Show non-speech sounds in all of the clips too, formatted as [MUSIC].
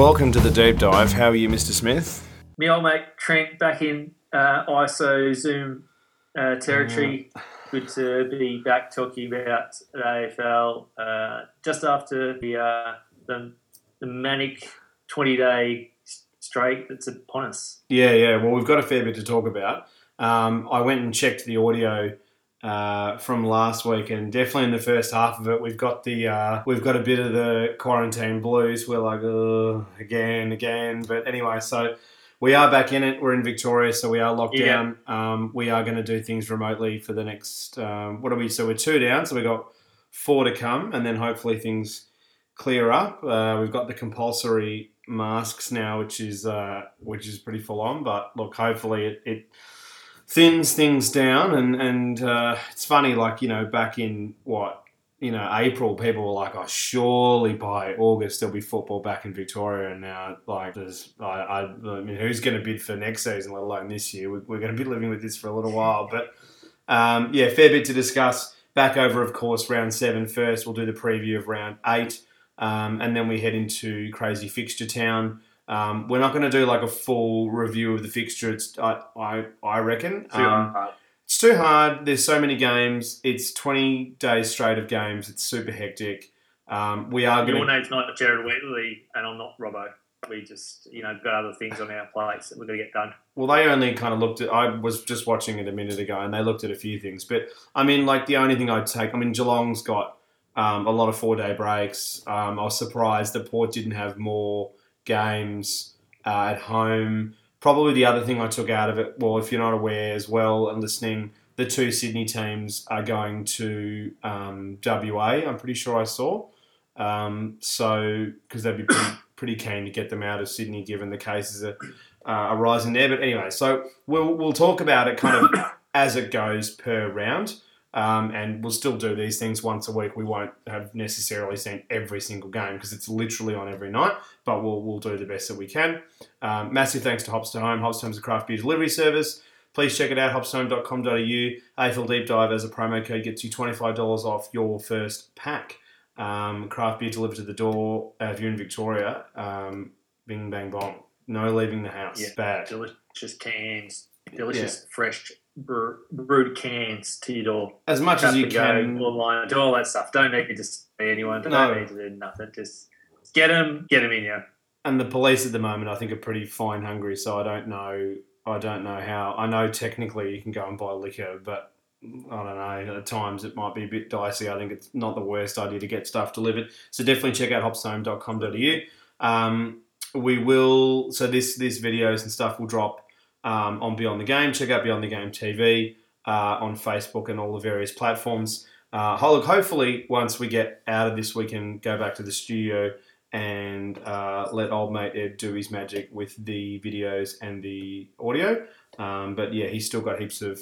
Welcome to the deep dive. How are you, Mr. Smith? Me old mate Trent back in uh, ISO Zoom uh, territory. Good to be back talking about the AFL uh, just after the, uh, the the manic twenty day straight that's upon us. Yeah, yeah. Well, we've got a fair bit to talk about. Um, I went and checked the audio uh, from last week, and definitely in the first half of it, we've got the uh, we've got a bit of the quarantine blues. We're like, oh, again, again. But anyway, so we are back in it. We're in Victoria, so we are locked Yeah. down. Um, we are going to do things remotely for the next. Um, what are we? So we're two down. So we got four to come, and then hopefully things clear up. Uh, we've got the compulsory masks now, which is uh, which is pretty full on. But look, hopefully it. it thins things down and and uh, it's funny like you know back in what you know April people were like oh surely by August there'll be football back in Victoria. And now like there's I, I, I mean who's going to bid for next season let alone this year? We're, we're going to be living with this for a little while. But um, yeah fair bit to discuss. Back over of course round seven first. We'll do the preview of round eight. Um, and then we head into crazy fixture town um, we're not going to do like a full review of the fixture. It's I I, I reckon. Too Um, hard. it's too hard. There's so many games. It's 20 days straight of games. It's super hectic. Um, we are going Your to. name's not Gerard Whateley, and I'm not Robbo. We just, you know, got other things on our plates that we're going to get done. Well, they only kind of looked at. I was just watching it a minute ago, and they looked at a few things. But I mean, like the only thing I'd take. I mean, Geelong's got um, a lot of four day breaks. Um, I was surprised that Port didn't have more games uh, at home. Probably the other thing I took out of it. Well, if you're not aware as well and listening, the two Sydney teams are going to um, WA. I'm pretty sure I saw. Um, so because they'd be pretty, [COUGHS] pretty keen to get them out of Sydney, given the cases are uh, arising there. But anyway, so we'll we'll talk about it kind of [COUGHS] as it goes per round. Um, and we'll still do these things once a week. We won't have necessarily seen every single game because it's literally on every night, but we'll, we'll do the best that we can. Um, massive thanks to Hops to Home. Hops to Home a craft beer delivery service. Please check it out, hopstohome.com.au. AFL Deep Dive as a promo code gets you $25 off your first pack. Um, craft beer delivered to the door uh, if you're in Victoria. Um, bing, bang, bong. No leaving the house. Yeah. Bad. Delicious cans, delicious fresh brew, brewed cans to your door. As much as you and go can. online, do all that stuff. Don't need to just see anyone. Don't No. need to do nothing. Just get them, get them in here. and the police at the moment I think are pretty fine hungry, so I don't know I don't know how I know technically you can go and buy liquor, but I don't know, at times it might be a bit dicey. I think it's not the worst idea to get stuff delivered. So definitely check out hopstohome.com.au. Um, we will so this this videos and stuff will drop um, on Beyond the Game. Check out Beyond the Game TV uh, on Facebook and all the various platforms. Uh, hopefully, once we get out of this, we can go back to the studio and uh, let old mate Ed do his magic with the videos and the audio. Um, but yeah, he's still got heaps of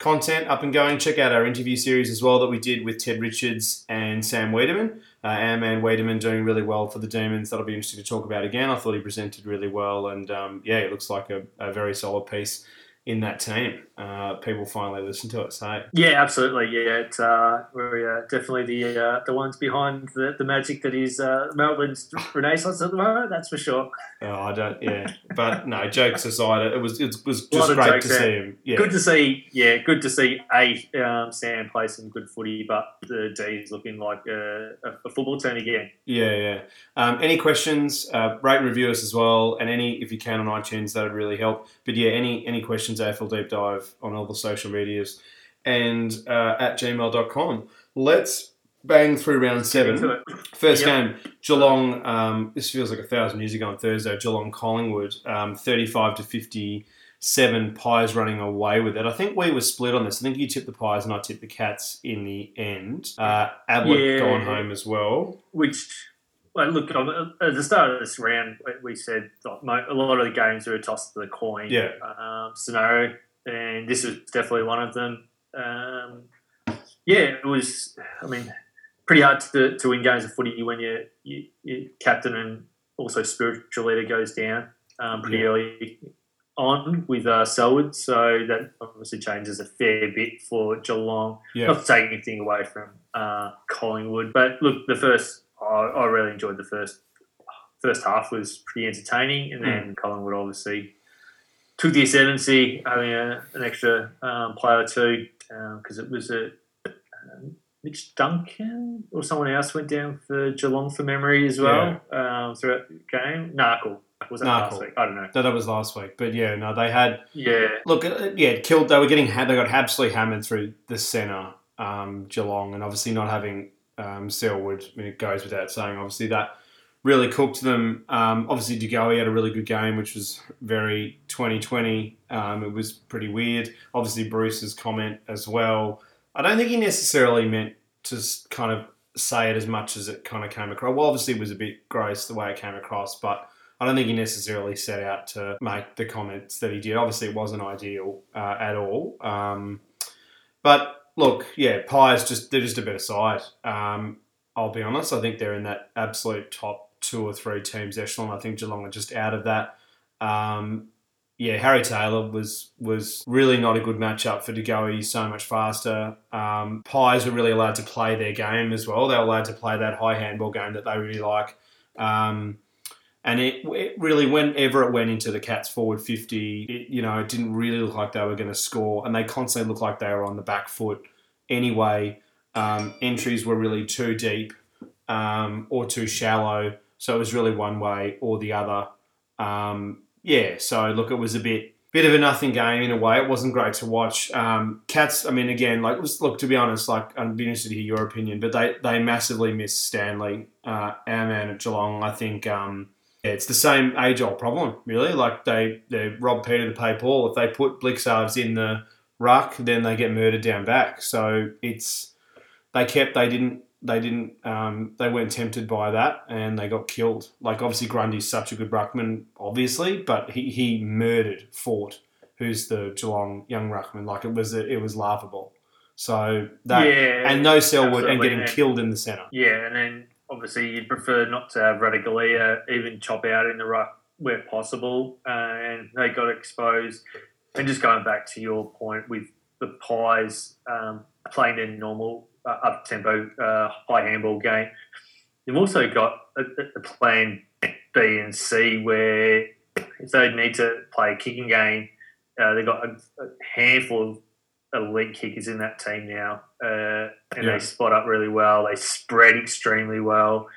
content up and going. Check out our interview series as well that we did with Ted Richards and Sam Weideman. Uh, our man Weideman doing really well for the Demons. That'll be interesting to talk about again. I thought he presented really well, and um, yeah, it looks like a, a very solid piece in that team. Uh, people finally listen to it. So Yeah, absolutely. Yeah, it's, uh, we're uh, definitely the uh, the ones behind the, the magic that is uh, Melbourne's Renaissance at the moment. That's for sure. oh, I don't. Yeah, but no. Jokes aside, it was it was just great to there. see him. Yeah, Good to see. Yeah, good to see a um, Sam play some good footy, but the D's looking like a, a, football team again. Yeah, yeah. Um, any questions? Uh, rate and review us as well, and any if you can on iTunes, that would really help. But yeah, any any questions? AFL deep dive on all the social medias and uh, at gmail.com. Let's bang through round seven. First Yep. game, Geelong. Um, this feels like a thousand years ago on Thursday. Geelong Collingwood, um, thirty-five to fifty-seven. Pies running away with it. I think we were split on this. I think you tipped the Pies and I tipped the Cats in the end. Uh, Ablett Yeah. gone home as well. Which, well, look, at the start of this round, we said a lot of the games were a toss to the coin Yeah. um, scenario, and this was definitely one of them. Um, yeah, it was. I mean, pretty hard to, to win games of footy when your you, your captain and also spiritual leader goes down um, pretty Yeah. early on with uh, Selwood, so that obviously changes a fair bit for Geelong. Yeah. Not to take anything away from uh, Collingwood, but look, the first, I, I really enjoyed the first first half was pretty entertaining, and then Collingwood obviously took the ascendancy, having a, an extra um, player or two because it was a um, Mitch Duncan or someone else went down for Geelong for memory as well um, throughout the game. Narkle. Was that last week? I don't know. No, that was last week, but yeah, no, they had Yeah, look, uh, yeah, it killed. They were getting they got absolutely hammered through the centre, um, Geelong, and obviously not having um, Selwood. I mean, it goes without saying. Obviously, that really cooked them. Um, obviously, De Goey had a really good game, which was very 2020. Um, it was pretty weird. Obviously, Bruce's comment as well. I don't think he necessarily meant to kind of say it as much as it kind of came across. Well, obviously, it was a bit gross the way it came across, but I don't think he necessarily set out to make the comments that he did. Obviously, it wasn't ideal uh, at all. Um, but look, yeah, Pies just they're just a better side. Um, I'll be honest. I think they're in that absolute top two or three teams echelon. I think Geelong are just out of that. Um, yeah, Harry Taylor was was really not a good matchup for De Goey. He's so much faster. Um, Pies were really allowed to play their game as well. They were allowed to play that high handball game that they really like. Um, and it, it really, whenever it went into the Cats forward 50, it, you know, it didn't really look like they were going to score. And they constantly looked like they were on the back foot anyway. Um, entries were really too deep um, or too shallow. So it was really one way or the other. Um, yeah, so look, it was a bit bit of a nothing game in a way. It wasn't great to watch. Um, Cats, I mean, again, like was- look to be honest, like I'd be interested to hear your opinion, but they they massively missed Stanley, uh, our man at Geelong. I think um, yeah, it's the same age old problem, really. Like they they rob Peter to pay Paul. If they put Blicavs in the ruck, then they get murdered down back. So it's they kept they didn't they didn't um, they weren't tempted by that and they got killed. Like obviously Grundy's such a good ruckman, obviously, but he, he murdered Fort, who's the Geelong young ruckman. Like it was it was laughable. So that yeah, and no Selwood and getting killed in the centre. Yeah, and then obviously you'd prefer not to have Ratugolea even chop out in the ruck where possible, uh, and they got exposed. And just going back to your point with the Pies um, playing their normal uh, up tempo uh, high handball game, you've also got a, a plan B and C where if they need to play a kicking game, uh, they've got a, a handful of elite kickers in that team now, uh, and Yeah. they spot up really well. They spread extremely well,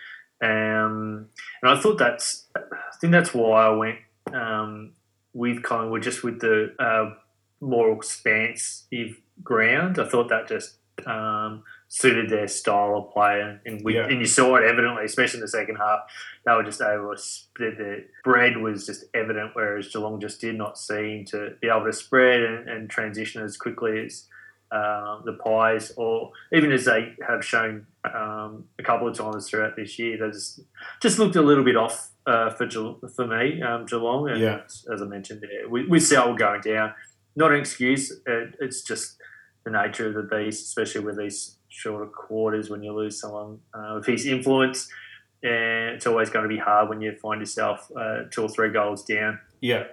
um, and I thought that's. I think that's why I went um, with Collingwood, just with the uh, more expansive ground. I thought that just um, suited their style of play, and, and, we, Yeah. and you saw it evidently, especially in the second half. They were just able to spread. The bread was just evident, whereas Geelong just did not seem to be able to spread and, and transition as quickly as um, the Pies, or even as they have shown um, a couple of times throughout this year. They just, just looked a little bit off uh, for Ge- for me, um, Geelong. And Yeah. as I mentioned there, with, with Sal going down, not an excuse. It, it's just the nature of the beast, especially with these shorter quarters when you lose someone uh, with his influence. And it's always going to be hard when you find yourself uh, two or three goals down. Yeah,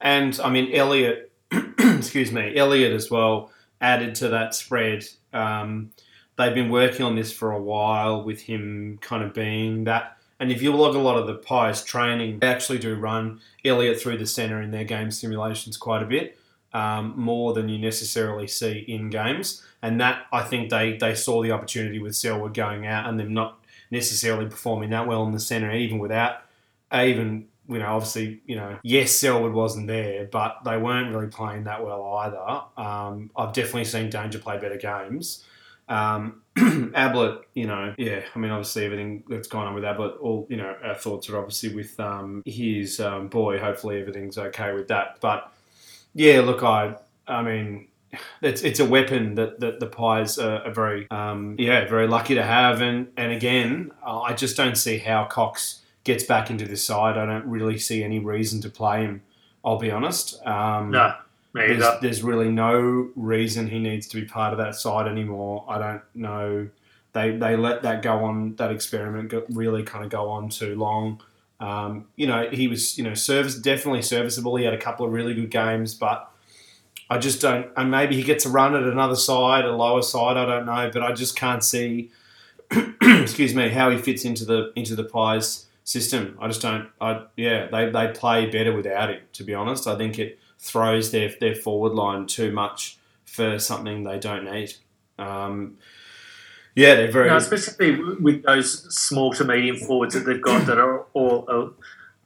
and I mean Elliott, [CLEARS THROAT] excuse me, Elliott as well added to that spread. Um, they've been working on this for a while with him kind of being that. And if you log a lot of the Pies training, they actually do run Elliott through the centre in their game simulations quite a bit, um, more than you necessarily see in games. And that I think they they saw the opportunity with Selwood going out and them not necessarily performing that well in the centre, even without even you know, obviously, you know, yes, Selwood wasn't there, but they weren't really playing that well either. Um, I've definitely seen Danger play better games. Um, [CLEARS THROAT] Ablett, you know, yeah, I mean, obviously everything that's gone on with Ablett, all, you know, our thoughts are obviously with um, his um, boy. Hopefully everything's okay with that. But yeah, look, I, I mean, it's it's a weapon that, that the Pies are, are very, um, yeah, very lucky to have. And, and again, uh, I just don't see how Cox gets back into the side. I don't really see any reason to play him. I'll be honest. Um, No, me there's, there's really no reason he needs to be part of that side anymore. I don't know. They they let that go on. That experiment go, really kind of go on too long. Um, you know, he was you know service definitely serviceable. He had a couple of really good games, but I just don't. And maybe he gets a run at another side, a lower side. I don't know, but I just can't see. [CLEARS THROAT] excuse me, how he fits into the into the Pies system. I just don't. I yeah, they, they play better without him. To be honest, I think it throws their their forward line too much for something they don't need. Um, yeah, they're very. No, especially with those small to medium forwards that they've got that are all all,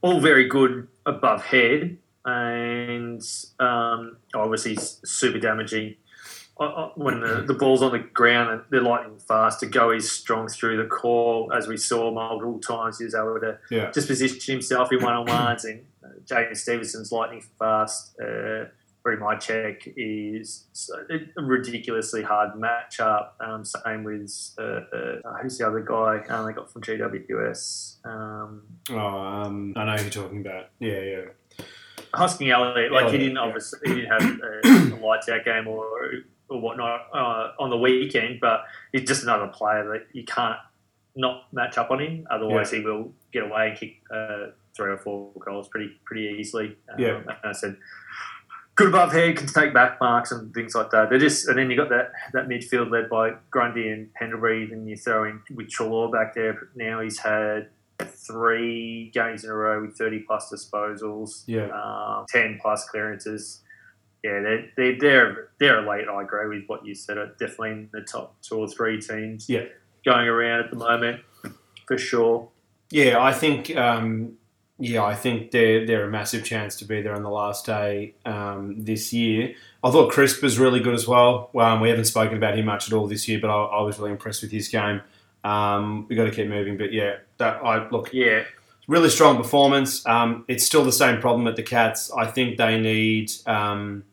all very good above head and um, obviously super damaging uh, uh, when the, the ball's on the ground and they're lightning fast. To go is strong through the core, as we saw multiple times. He was able to Yeah. just position himself in one on ones, and uh, Jaidyn Stephenson's lightning fast. Uh, Mihocek is a ridiculously hard matchup. Um, same with uh, uh, who's the other guy um, they got from GWS? Um, Oh, um, I know who you're talking about. Yeah, yeah. Hoskin-Elliott, like he didn't yeah. obviously he didn't have a, [CLEARS THROAT] a lights out game or or whatnot uh, on the weekend, but he's just another player that you can't not match up on him. Otherwise, he will get away and kick uh, three or four goals pretty pretty easily. Um, Yeah. I said. Good above head, can take back marks and things like that. They're just, and then you got that, that midfield led by Grundy and Pendlebury, and you throw in with Chalor back there. Now he's had three games in a row with 30 plus disposals, Yeah. um, 10 plus clearances. Yeah, they're, they're, they're, they're elite. I agree with what you said. Definitely in the top two or three teams Yeah. going around at the moment, for sure. Yeah, I think. Um, yeah, I think they're they're a massive chance to be there on the last day um, this year. I thought Crisp was really good as well. Um, we haven't spoken about him much at all this year, but I, I was really impressed with his game. Um, we got to keep moving, but yeah, that I look Yeah, really strong performance. Um, it's still the same problem at the Cats. I think they need. Um,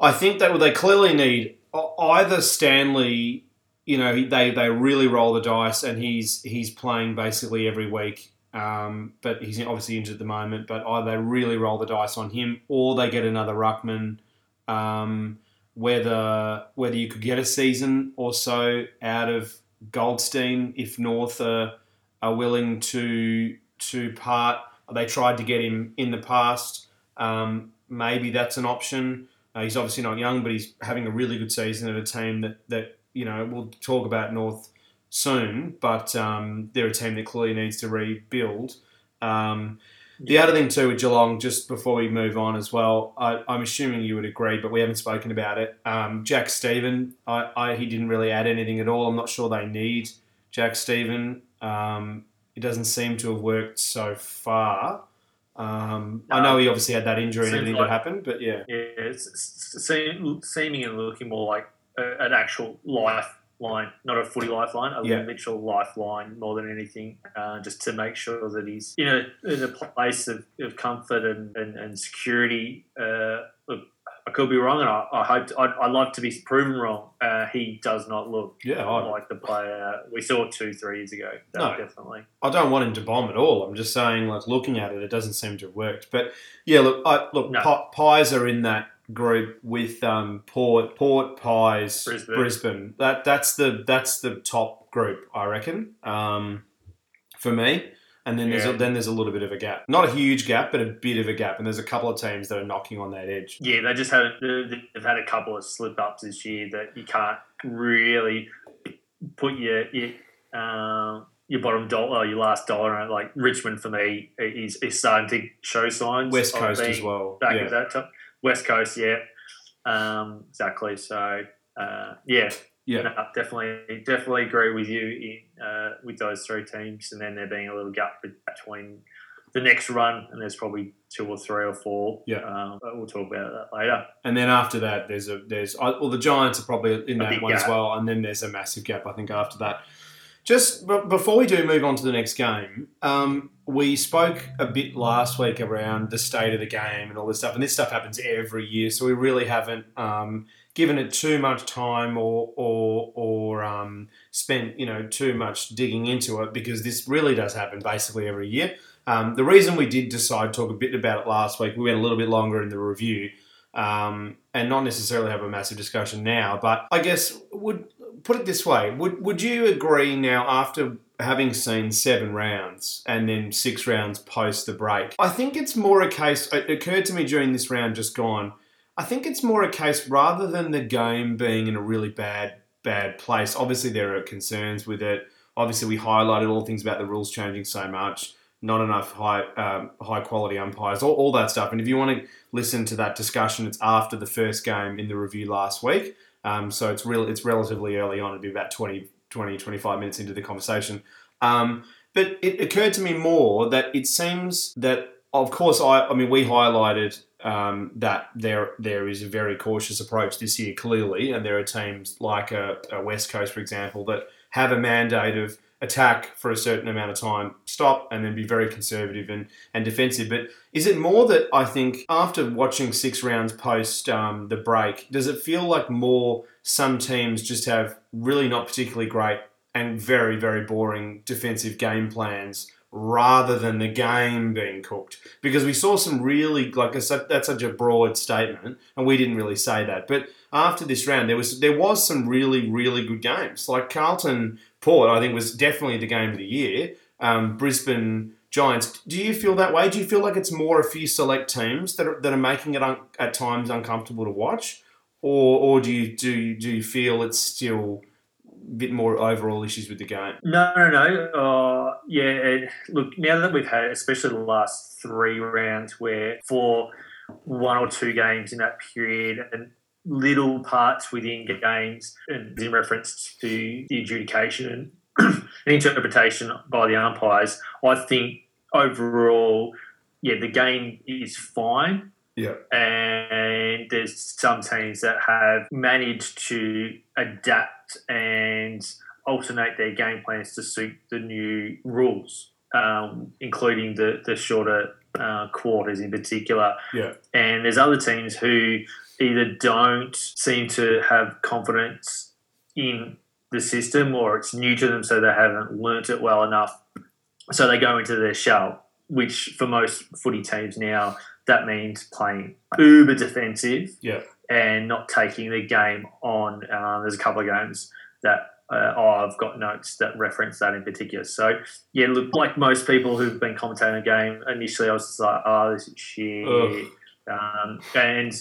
I think that they clearly need either Stanley. You know, they they really roll the dice, and he's he's playing basically every week. Um, but he's obviously injured at the moment. But either they really roll the dice on him, or they get another ruckman. Um, whether whether you could get a season or so out of Goldstein if North are, are willing to to part. They tried to get him in the past. Um, maybe that's an option. Uh, he's obviously not young, but he's having a really good season at a team that, that you know we'll talk about North soon. But um, they're a team that clearly needs to rebuild. Um, the other thing too with Geelong, just before we move on as well, I, I'm assuming you would agree, but we haven't spoken about it. Um, Jack Steven, I, I, he didn't really add anything at all. I'm not sure they need Jack Steven. Um, it doesn't seem to have worked so far. Um, I know he obviously had that injury and everything like- that happened, but yeah, Yeah, it's, seem, seeming and looking more like a, an actual lifeline, not a footy lifeline, a Yeah. literal lifeline more than anything, uh, just to make sure that he's in a, in a place of, of comfort and, and, and security. Uh, I could be wrong, and I, I hope I'd, I'd love to be proven wrong. Uh, he does not look yeah, I, like the player we saw two, three years ago. No. Definitely. I don't want him to bomb at all. I'm just saying, like looking at it, it doesn't seem to have worked. But yeah, look, I, look, No. Pi- Pies are in that group with um, Port, Port, Pies, Brisbane. Brisbane. That that's the that's the top group, I reckon, um, for me. And then there's a, then there's a little bit of a gap, not a huge gap, but a bit of a gap. And there's a couple of teams that are knocking on that edge. Yeah, they just had they've had a couple of slip ups this year that you can't really put your your, um, your bottom dollar, your last dollar on. Like Richmond for me is, is starting to show signs. West Coast as well. Back Yeah. at that top. West Coast, yeah, um, exactly. So uh, yeah, Yeah. no, definitely, definitely agree with you in, uh, with those three teams, and then there being a little gap between the next run, and there's probably two or three or four. Yeah. um, but we'll talk about that later. And then after that, there's a there's well the Giants are probably in that one as well, and then there's a massive gap I think after that. Just b- before we do move on to the next game, um, we spoke a bit last week around the state of the game and all this stuff, and this stuff happens every year, so we really haven't um, given it too much time or or or um, spent you know too much digging into it because this really does happen basically every year. Um, the reason we did decide to talk a bit about it last week, we went a little bit longer in the review, um, and not necessarily have a massive discussion now. But I guess would put it this way: would would you agree now after having seen seven rounds and then six rounds post the break? I think it's more a case. It occurred to me during this round just gone. I think it's more a case rather than the game being in a really bad bad place. Obviously, there are concerns with it. Obviously, we highlighted all things about the rules changing so much. not enough high um, high quality umpires, all, all that stuff. And if you want to listen to that discussion, it's after the first game in the review last week. Um, so it's real it's relatively early on. It'd be about 20, 20 25 minutes into the conversation. Um, but it occurred to me more that it seems that, of course, I, I mean, we highlighted um, that there there is a very cautious approach this year, clearly, and there are teams like a, a West Coast, for example, that have a mandate of attack for a certain amount of time, stop, and then be very conservative and, and defensive. But is it more that I think after watching six rounds post um, the break, does it feel like more some teams just have really not particularly great and very, very boring defensive game plans? Rather than the game being cooked. Because we saw some really like that's such a broad statement, and we didn't really say that. But after this round, there was there was some really really good games. Like Carlton Port, I think was definitely the game of the year. Um, Brisbane Giants. Do you feel that way? Do you feel like it's more a few select teams that are, that are making it un- at times uncomfortable to watch, or or do you do you, do you feel it's still bit more overall issues with the game? No, no, no. Uh, yeah, it, look, now that we've had, especially the last three rounds, where for one or two games in that period, and little parts within games and in reference to the adjudication and [CLEARS THROAT] interpretation by the umpires, I think overall, yeah, the game is fine. Yeah. And there's some teams that have managed to adapt and alternate their game plans to suit the new rules, um, including the, the shorter uh, quarters in particular. Yeah. And there's other teams who either don't seem to have confidence in the system or it's new to them so they haven't learnt it well enough. So they go into their shell, which for most footy teams now, that means playing uber defensive yeah. And not taking the game on. Um, there's a couple of games that uh, oh, I've got notes that reference that in particular. So, yeah, look, like most people who've been commentating the game, initially I was just like, oh, this is shit. Um, and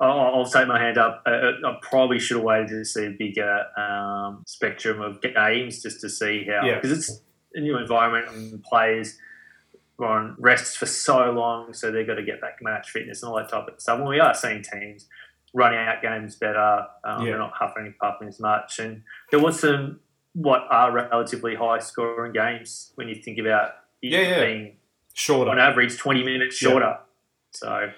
I'll, I'll, take my hand up. Uh, uh, I probably should have waited to see a bigger um, spectrum of games just to see how because yeah. it's a new environment and players are on rests for so long, so they've got to get back match fitness and all that type of stuff. And we are seeing teams running out games better. Um, yeah. They're not huffing and puffing as much, and there was some what are relatively high scoring games when you think about yeah, yeah. being shorter on average, twenty minutes shorter. Yeah. So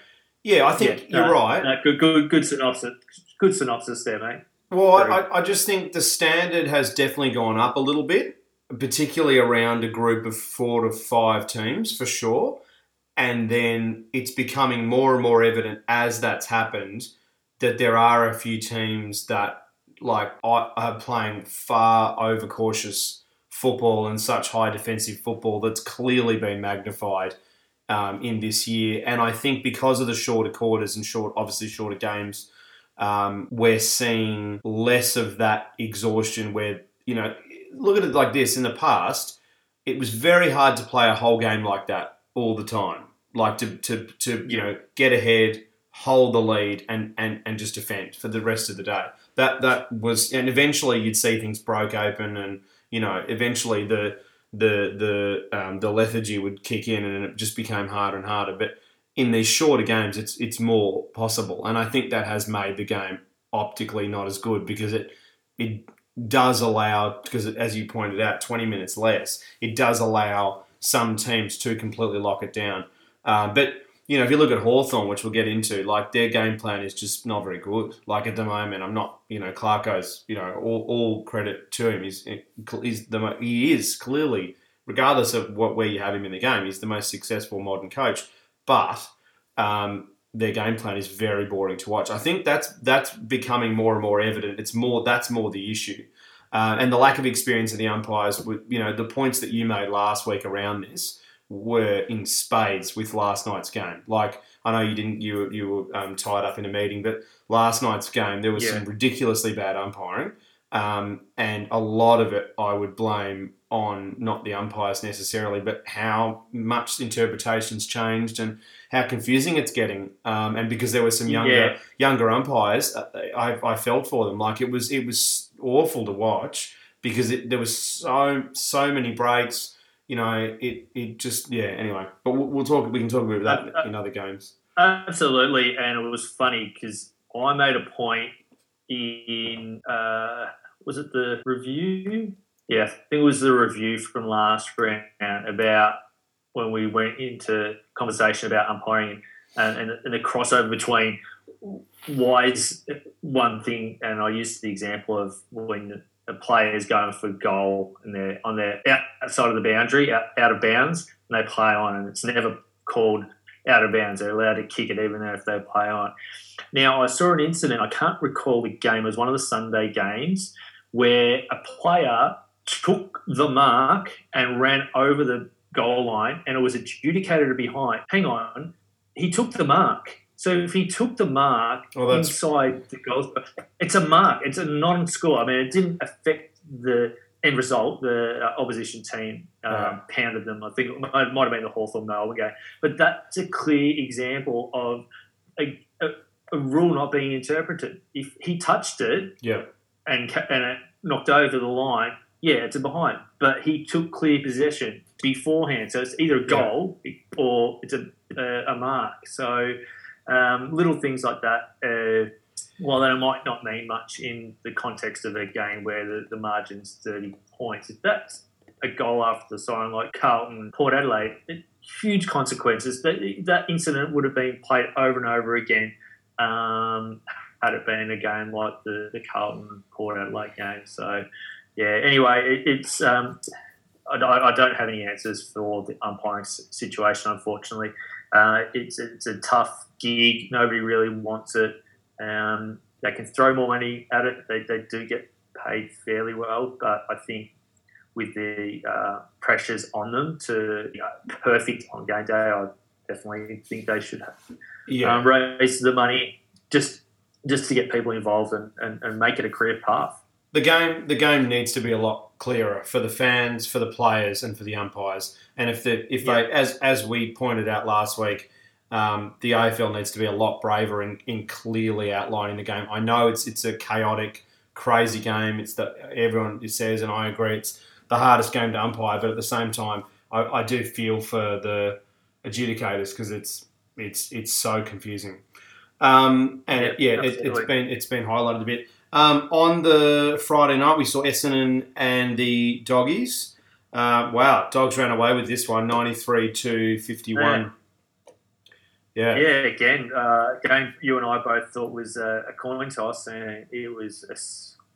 yeah, I think yeah, you're right. No, good, good, good synopsis. Good synopsis there, mate. Well, I, I just think the standard has definitely gone up a little bit, particularly around a group of four to five teams for sure. And then it's becoming more and more evident as that's happened that there are a few teams that like are playing far overcautious football and such high defensive football that's clearly been magnified um, in this year. And I think because of the shorter quarters and short, obviously shorter games, um, we're seeing less of that exhaustion. Where you know, look at it like this: in the past, it was very hard to play a whole game like that all the time. Like to to to you know get ahead, hold the lead, and and and just defend for the rest of the day. That that was, and eventually you'd see things broke open, and you know, eventually the the the um, the lethargy would kick in, and it just became harder and harder. But in these shorter games, it's it's more possible, and I think that has made the game optically not as good because it it does allow because as you pointed out, twenty minutes less. It does allow some teams to completely lock it down, uh, but you know, if you look at Hawthorn, which we'll get into, like their game plan is just not very good. Like at the moment, I'm not, you know, Clarko's, you know, all, all credit to him. He's, he's the he is clearly, regardless of what where you have him in the game, he's the most successful modern coach. But um, their game plan is very boring to watch. I think that's that's becoming more and more evident. It's more that's more the issue, uh, and the lack of experience of the umpires. With you know the points that you made last week around this were in spades with last night's game. Like I know you didn't, you you were um, tied up in a meeting, but last night's game there was yeah. some ridiculously bad umpiring, um, and a lot of it I would blame on not the umpires necessarily, but how much interpretations changed and how confusing it's getting. Um, and because there were some younger yeah. younger umpires, uh, I, I felt for them. Like it was it was awful to watch because it, there was so so many breaks you know, it it just yeah. Anyway, but we'll, we'll talk. We can talk about that Uh, uh, in other games. Absolutely, and it was funny because I made a point in uh, was it the review? Yeah, I think it was the review from last round about when we went into conversation about umpiring and, and, and the crossover between why is one thing, and I used the example of when a player is going for goal and they're on their outside of the boundary, out, out of bounds, and they play on, and it's never called out of bounds. They're allowed to kick it even though if they play on. Now, I saw an incident, I can't recall the game, it was one of the Sunday games, where a player took the mark and ran over the goal line and it was adjudicated to behind. Hang on, he took the mark. So if he took the mark Well, inside the goal, it's a mark. It's a non-score. I mean, it didn't affect the end result. The uh, opposition team um, Yeah. pounded them. I think it might, it might have been the Hawthorn Melbourne game. But that's a clear example of a, a, a rule not being interpreted. If he touched it Yeah, and and it knocked over the line, yeah, it's a behind. But he took clear possession beforehand, so it's either a goal or it's a a, a mark. So um, little things like that. Uh, while that might not mean much in the context of a game where the, the margin's 30 points, if that's a goal after the siren like Carlton, Port Adelaide, huge consequences. That, that incident would have been played over and over again um, had it been a game like the, the Carlton Port Adelaide game. So, yeah, anyway, it, it's. Um, I, I don't have any answers for the umpiring situation, unfortunately. Uh, it's, it's a tough gig. Nobody really wants it. Um, they can throw more money at it. They, they do get paid fairly well, but I think with the uh, pressures on them to you know, perfect on game day, I definitely think they should have yeah. um, raise the money just just to get people involved and, and, and make it a career path. The game the game needs to be a lot clearer for the fans, for the players, and for the umpires. And if the if they as as we pointed out last week, um, the AFL needs to be a lot braver in, in clearly outlining the game. I know it's it's a chaotic, crazy game. It's that everyone says, and I agree, it's the hardest game to umpire. But at the same time, I, I do feel for the adjudicators because it's it's it's so confusing. Um, and it, yeah, Yeah, it, it's been it's been highlighted a bit. Um, on the Friday night, we saw Essendon and the Doggies. Uh, wow, Dogs ran away with this one, 93 to 51. Yeah. Yeah, again, uh, game you and I both thought was a, a coin toss, and it was a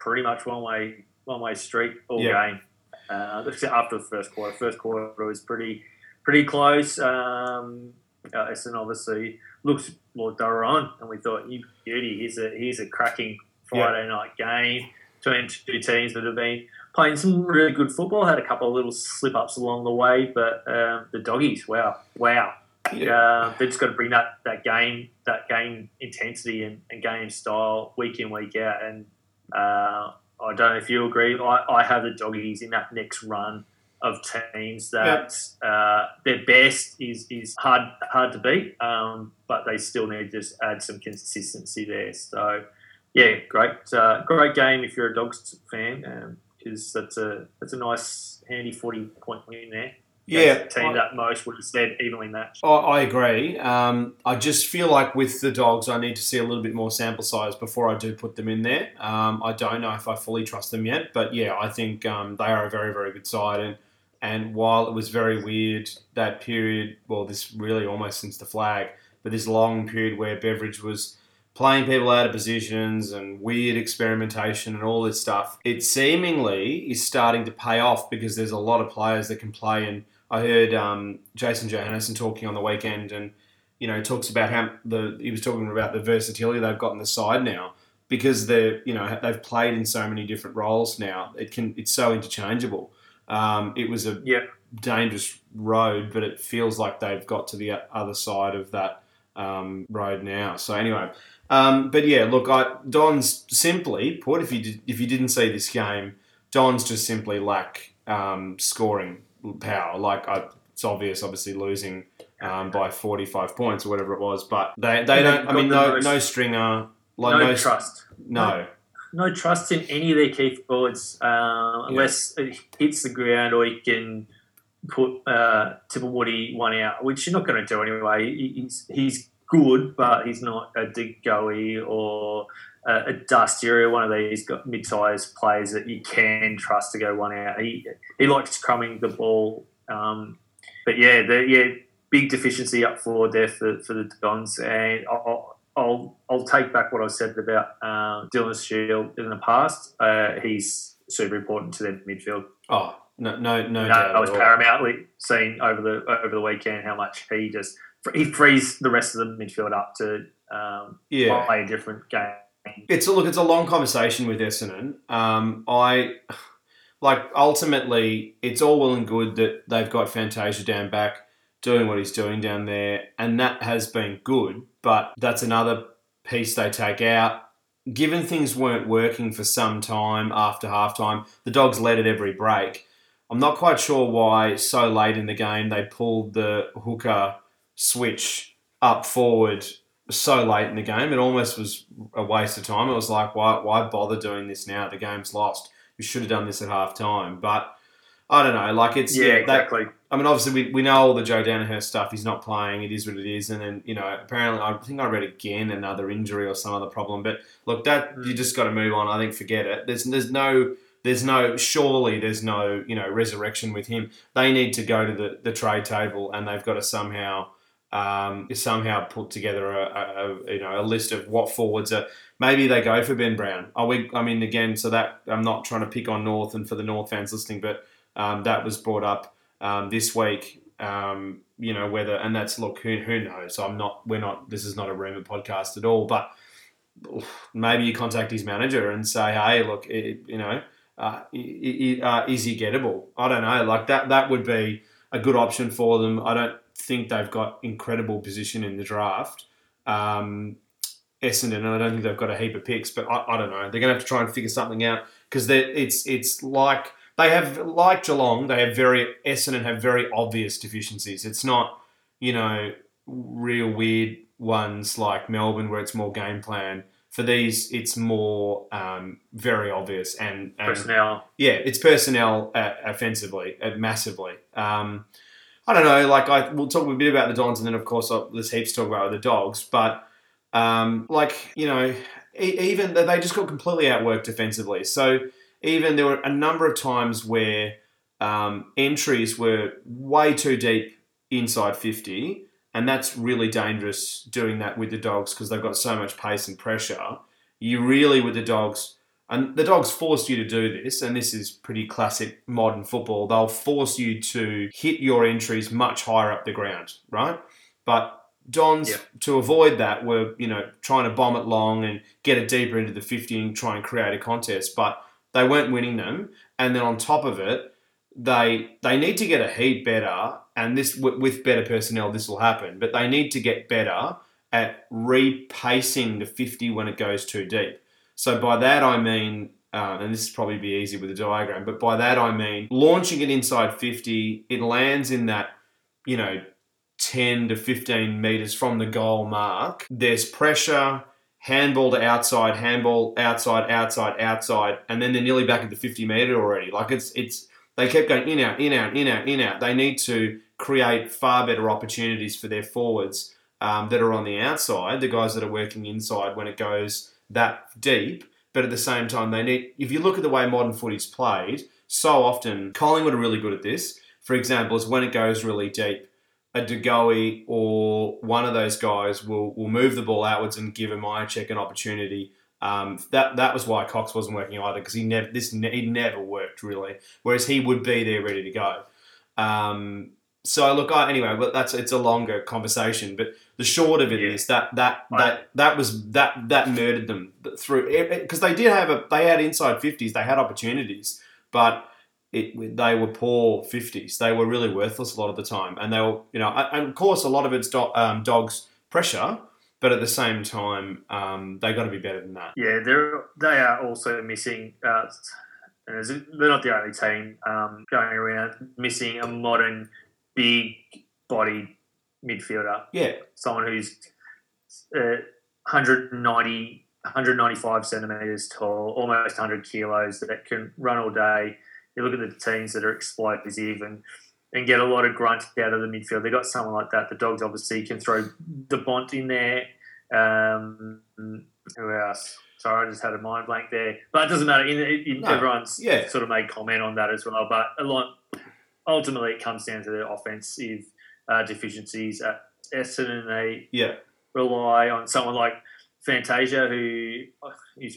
pretty much one way one way street all Yeah. game. Uh, after the first quarter, first quarter was pretty pretty close. Um, uh, Essendon obviously looked well, they were on, and we thought, "You beauty, here's a here's a cracking Friday night game between two teams that have been playing some really good football. Had a couple of little slip ups along the way, but um, the doggies, wow, wow, Yeah. uh, they've just got to bring that, that game that game intensity and, and game style week in week out. And uh, I don't know if you agree. I, I have the doggies in that next run of teams that uh, their best is is hard hard to beat, um, but they still need to just add some consistency there. So yeah, great uh, great game if you're a dogs fan. because that's a that's a nice handy forty point win there. Yeah. The team that most would have said evenly matched. I, I agree. Um, I just feel like with the dogs, I need to see a little bit more sample size before I do put them in there. Um, I don't know if I fully trust them yet, but yeah, I think um, they are a very, very good side. And and while it was very weird that period, well, this really almost since the flag, but this long period where Beveridge was playing people out of positions and weird experimentation and all this stuff, it seemingly is starting to pay off because there's a lot of players that can play and I heard um, Jason Johannisen talking on the weekend, and you know, he talks about how the he was talking about the versatility they've got in the side now because they're you know they've played in so many different roles now. It can it's so interchangeable. Um, it was a Yeah. dangerous road, but it feels like they've got to the other side of that um, road now. So anyway, um, but yeah, look, I, Don's simply put, if you did, if you didn't see this game, Don's just simply lack um, scoring power. Like I, it's obvious, obviously losing um, by forty five points or whatever it was, but they they don't. I mean, no most- no stringer, like no, no, trust. no. No trust in any of their key forwards uh, unless it hits the ground or he can put uh, Tipper one out, which you're not going to do anyway. He's he's good, but he's not a De Goey or a, a Dusty or one of these mid-sized players that you can trust to go one out. He he likes crumbing the ball, um, but yeah, the, yeah, big deficiency up forward there for, for the Dons, and I'll, I'll I'll take back what I said about uh, Dylan Shiel in the past. Uh, he's super important to their midfield. Oh, no, no, no. I was paramountly seen over the over the weekend how much he just he frees the rest of the midfield up to um, yeah. play a different game. It's a look. It's a long conversation with Essendon. Um, I like ultimately, it's all well and good that they've got Fantasia down back doing what he's doing down there, and that has been good. But that's another piece they take out. Given things weren't working for some time after halftime, the dogs led at every break. I'm not quite sure why so late in the game they pulled the hooker switch up forward so late in the game. It almost was a waste of time. It was like, why, why bother doing this now? The game's lost. We should have done this at half time. But I don't know. Like it's yeah, yeah exactly. That, I mean, obviously we, we know all the Joe Daniher stuff. He's not playing. It is what it is. And then you know, apparently, I think I read again another injury or some other problem. But look, that you hmm. just got to move on. I think forget it. There's there's no there's no surely there's no you know resurrection with him. They need to go to the, the trade table and they've got to somehow um, somehow put together a, a, you know a list of what forwards are. Maybe they go for Ben Brown. Are we? I mean, again, so that I'm not trying to pick on North and for the North fans listening, but um, that was brought up um, this week. Um, you know whether and that's look who who knows. I'm not. We're not. This is not a rumor podcast at all, but maybe you contact his manager and say, hey, look, it, you know uh, is he gettable? I don't know. Like that, that would be a good option for them. I don't think they've got incredible position in the draft. Um, Essendon, and I don't think they've got a heap of picks, but I, I don't know. They're going to have to try and figure something out because it's it's like they have like Geelong. They have very Essendon have very obvious deficiencies. It's not you know real weird ones like Melbourne where it's more game plan for these, it's more um, very obvious and, and, personnel. Yeah, it's personnel uh, offensively, uh, massively. Um, I don't know. Like I, we'll talk a bit about the Dons, and then of course uh, there's heaps to talk about the Dogs. But um, like you know, even they just got completely outworked defensively. So even there were a number of times where um, entries were way too deep inside fifty and that's really dangerous doing that with the dogs because they've got so much pace and pressure. You really, with the dogs, and the dogs force you to do this, and this is pretty classic modern football. They'll force you to hit your entries much higher up the ground, right? But Dons, to avoid that, were you know trying to bomb it long and get it deeper into the fifty and try and create a contest, but they weren't winning them. And then on top of it, they they need to get a heap better and this with better personnel, this will happen. But they need to get better at repacing the 50 when it goes too deep. So by that I mean, uh, and this is probably be easy with a diagram, but by that I mean launching it inside 50, it lands in that, you know, 10 to 15 meters from the goal mark. There's pressure, handball to outside, handball outside, outside, outside, and then they're nearly back at the 50 meter already. Like it's it's they kept going in out, in out, in out, in out. They need to create far better opportunities for their forwards um, that are on the outside, the guys that are working inside when it goes that deep. But at the same time, they need. If you look at the way modern footy's played, so often Collingwood are really good at this. For example, is when it goes really deep, a De or one of those guys will will move the ball outwards and give a Mihocek an opportunity. Um, that that was why Cox wasn't working either because he never this he never worked really. Whereas he would be there ready to go. Um, so look, I, anyway, but that's it's a longer conversation. But the short of it yeah. is that that right. that that was that that murdered them through because they did have a they had inside fifties, they had opportunities, but it they were poor fifties. They were really worthless a lot of the time, and they were you know and of course a lot of it's do, um, dogs pressure. But at the same time, um, they got to be better than that. Yeah, they're they are also missing. Uh, they're not the only team um, going around missing a modern big bodied midfielder. Yeah. Someone who's uh, 190, 195 centimetres tall, almost 100 kilos, that can run all day. You look at the teams that are explosive and and get a lot of grunt out of the midfield. They've got someone like that. The Dogs obviously can throw the Bont in there. Um, who else? Sorry, I just had a mind blank there. But it doesn't matter. In, in, No. Everyone's Yeah. sort of made comment on that as well. But a lot, ultimately, it comes down to the offensive uh, deficiencies at Essendon. They Yeah. rely on someone like Fantasia, who uh,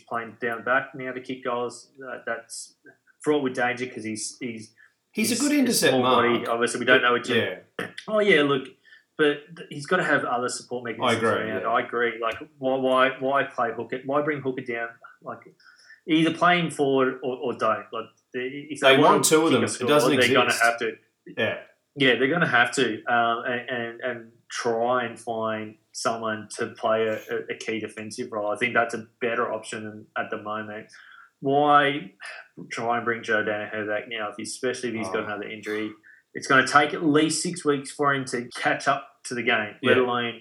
playing down back now to kick goals. Uh, that's fraught with danger because he's he's He's, a good intercept mark. body. Obviously, we don't know what. Yeah. [COUGHS] Oh yeah, look, but he's got to have other support mechanisms. agree, around. yeah. I agree. Like, why, why, why play Hooker? Why bring Hooker down? Like, either play him forward or, or don't. Like, the- if They want want two of them. It doesn't They're going to have to. Yeah. Yeah, they're going to have to, um, and, and and try and find someone to play a, a- key defensive role. I think that's a better option than at the moment. Why try and bring Joe Daniher back now, if he, especially if he's got Oh. another injury? It's going to take at least six weeks for him to catch up to the game, let alone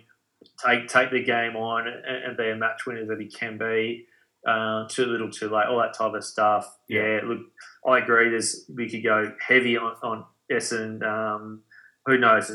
take take the game on and, and be a match winner that he can be. Uh, too little, too late, all that type of stuff. Yeah. Yeah, look, I agree. There's we could go heavy on, on Essendon. Um, who knows?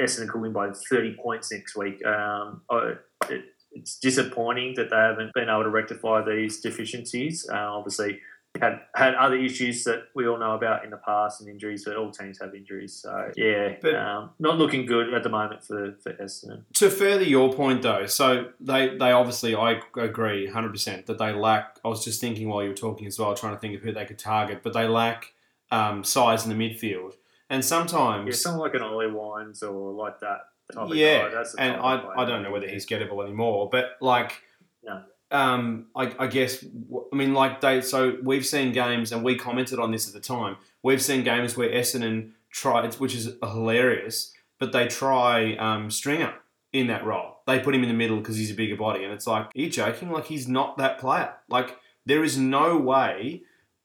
Essendon could win by 30 points next week. Um, it, it's disappointing that they haven't been able to rectify these deficiencies. Uh, obviously, had had other issues that we all know about in the past and injuries, but all teams have injuries. So yeah, But- um, not looking good at the moment for for Essendon. To further your point, though, so they, they obviously, I agree 100% that they lack. I was just thinking while you were talking as well, trying to think of who they could target, but they lack um, size in the midfield. And sometimes Yeah, someone like an Ollie Wines or like that type of yeah, guy. That's and I, I don't know whether he's gettable anymore, but like, No. um, I, I guess, I mean, like they, so we've seen games, and we commented on this at the time. We've seen games where Essendon tried, which is hilarious, but they try um, Stringer in that role. They put him in the middle because he's a bigger body, and it's like, are you joking? Like he's not that player. Like there is no way.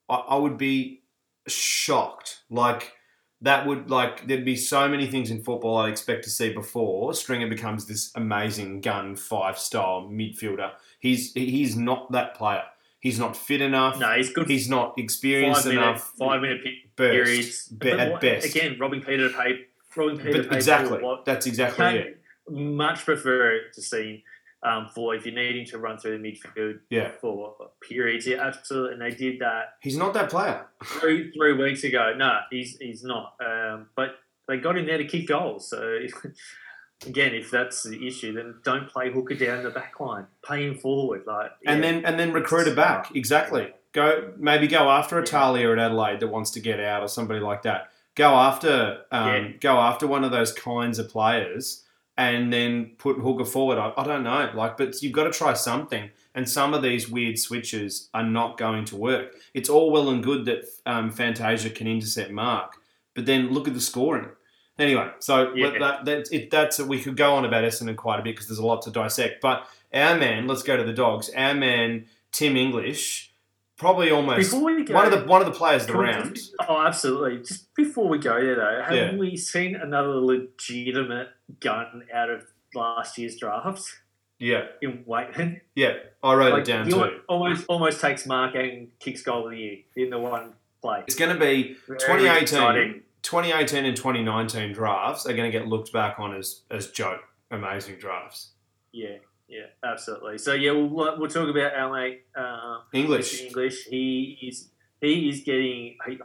I, I would be shocked. Like that would like there'd be so many things in football I'd expect to see before Stringer becomes this amazing gun five style midfielder. He's he's not that player. He's not fit enough. No, he's good. He's not experienced five minute, enough. five minute burst, periods. be- at what- best. Again, robbing Peter to pay. Robbing Peter to pay exactly, that's exactly it. much prefer to see um, for if you're needing to run through the midfield Yeah, for periods. Yeah, absolutely. And they did that he's not that player. three three weeks ago. No, he's he's not. Um, but they got him there to kick goals. So [LAUGHS] again, if that's the issue, then don't play hooker down the back line. Play him forward, like and yeah. then and then recruit it back. Exactly. Go maybe go after a Talia at Adelaide that wants to get out or somebody like that. Go after um, go after one of those kinds of players and then put Hooker forward. I, I don't know, like, but you've got to try something. And some of these weird switches are not going to work. It's all well and good that um, Fantasia can intercept Mark, but then look at the scoring. Anyway, so Yeah. that, that, it, that's we could go on about Essendon quite a bit because there's a lot to dissect. But our man, let's go to the dogs. Our man Tim English, probably almost before we go, one of the one of the players of the round. just- oh, absolutely. Just before we go there, though, have Yeah. we seen another legitimate gun out of last year's draft Yeah, in Weightman? yeah, I wrote Like, it down too. Almost, almost takes Mark and kicks goal of the year in the one play. It's going to be Very 2018, exciting. 2018 and 2019 drafts are going to get looked back on as as joke amazing drafts. Yeah, yeah, absolutely. So yeah, we'll we'll talk about our mate uh, English, English. He is he is getting he,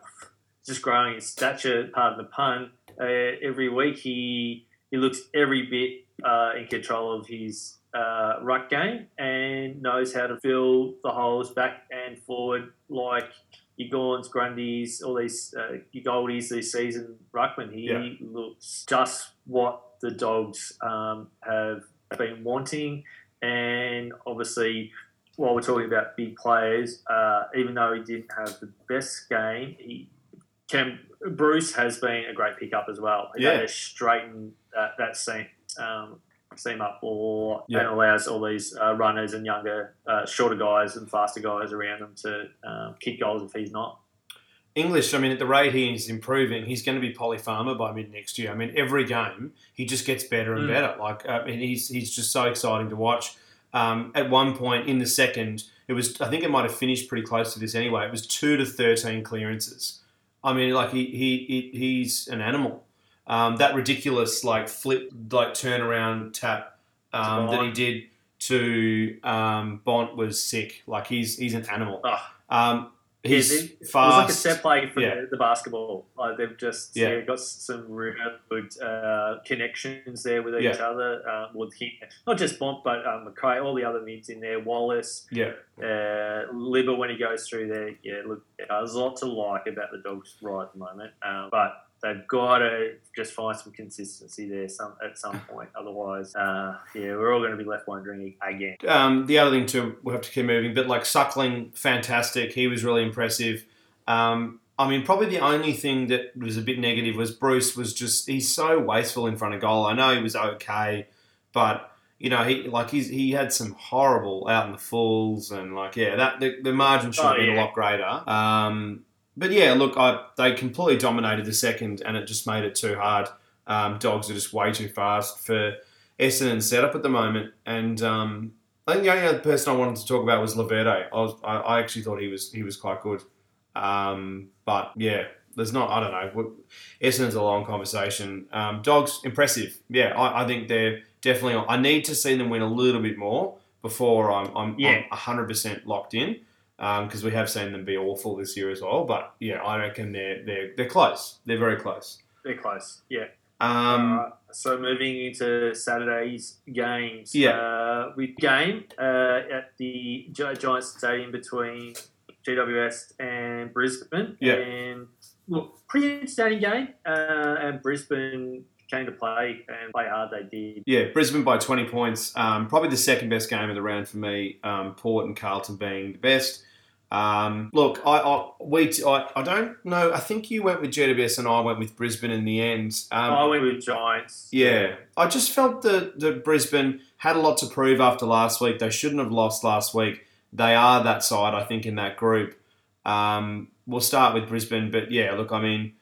just growing his stature. Pardon the pun. Uh, every week he he looks every bit uh, in control of his uh, ruck game and knows how to fill the holes back and forward like your Gawns, Grundys, all these uh, your Goldies this season. Ruckman, he Yeah. looks just what the Dogs um, have been wanting, and obviously while we're talking about big players, uh, even though he didn't have the best game, he Cam Bruce has been a great pickup as well. He Yeah. had to straighten that, that seam um, seam up or Yeah. and allows all these uh, runners and younger, uh, shorter guys and faster guys around him to um, kick goals if he's not. English. I mean, at the rate he's improving, he's going to be Polly Farmer by mid next year. I mean, every game he just gets better and Mm. better. Like, uh, and he's he's just so exciting to watch. Um, at one point in the second, it was I think it might have finished pretty close to this anyway. It was two to thirteen clearances I mean, like he, he, he he's an animal. Um, that ridiculous like flip like turnaround tap um, that he did to um, Bont was sick. Like he's he's an animal. Ah. Um, Yeah, he's they- It fast. was like a set play for Yeah. the, the basketball. Like they've just Yeah. got some really good uh, connections there with each other. Uh, with him, not just Bont, but um, McKay, all the other mids in there. Wallace, yeah, uh, Libber when he goes through there. Yeah, look, there's a lot to like about the Dogs right at the moment. Um, but they've got to just find some consistency there some at some [LAUGHS] point. Otherwise, uh, yeah, we're all going to be left wondering again. Um, the other thing too, we'll have to keep moving. But like Suckling, fantastic. He was really impressive. Um, I mean, probably the only thing that was a bit negative was Bruce was just he's so wasteful in front of goal. I know he was okay, but you know he like he's he had some horrible out in the fulls and like yeah that the, the margin should have Oh, been a lot greater. Um, but yeah, look, I they completely dominated the second, and it just made it too hard. Um, dogs are just way too fast for Essendon's setup at the moment, and um, I think the only other person I wanted to talk about was Laverde. I was I, I actually thought he was he was quite good, um, but yeah, there's not I don't know. Essendon's a long conversation. Um, dogs impressive, yeah. I, I think they're definitely. I need to see them win a little bit more before I'm I'm Yeah. hundred percent locked in because we have seen them be awful this year as well. But yeah, I reckon they're they're they're close. They're very close. They're close. Yeah. Um, Alright, so moving into Saturday's games. Yeah. Uh, we game uh, at the Gi- Giants Stadium between GWS and Brisbane. Yeah. And look, pretty entertaining game. Uh, and Brisbane came to play and play hard. They did. Yeah, Brisbane by 20 points. Um, probably the second best game of the round for me. Um, Port and Carlton being the best. Um, look, I, I we I, I don't know. I think you went with GWS and I went with Brisbane in the end. Um, I went with Giants. yeah, I just felt that that Brisbane had a lot to prove after last week. They shouldn't have lost last week. They are that side, I think, in that group. Um, we'll start with Brisbane, but yeah, look, I mean,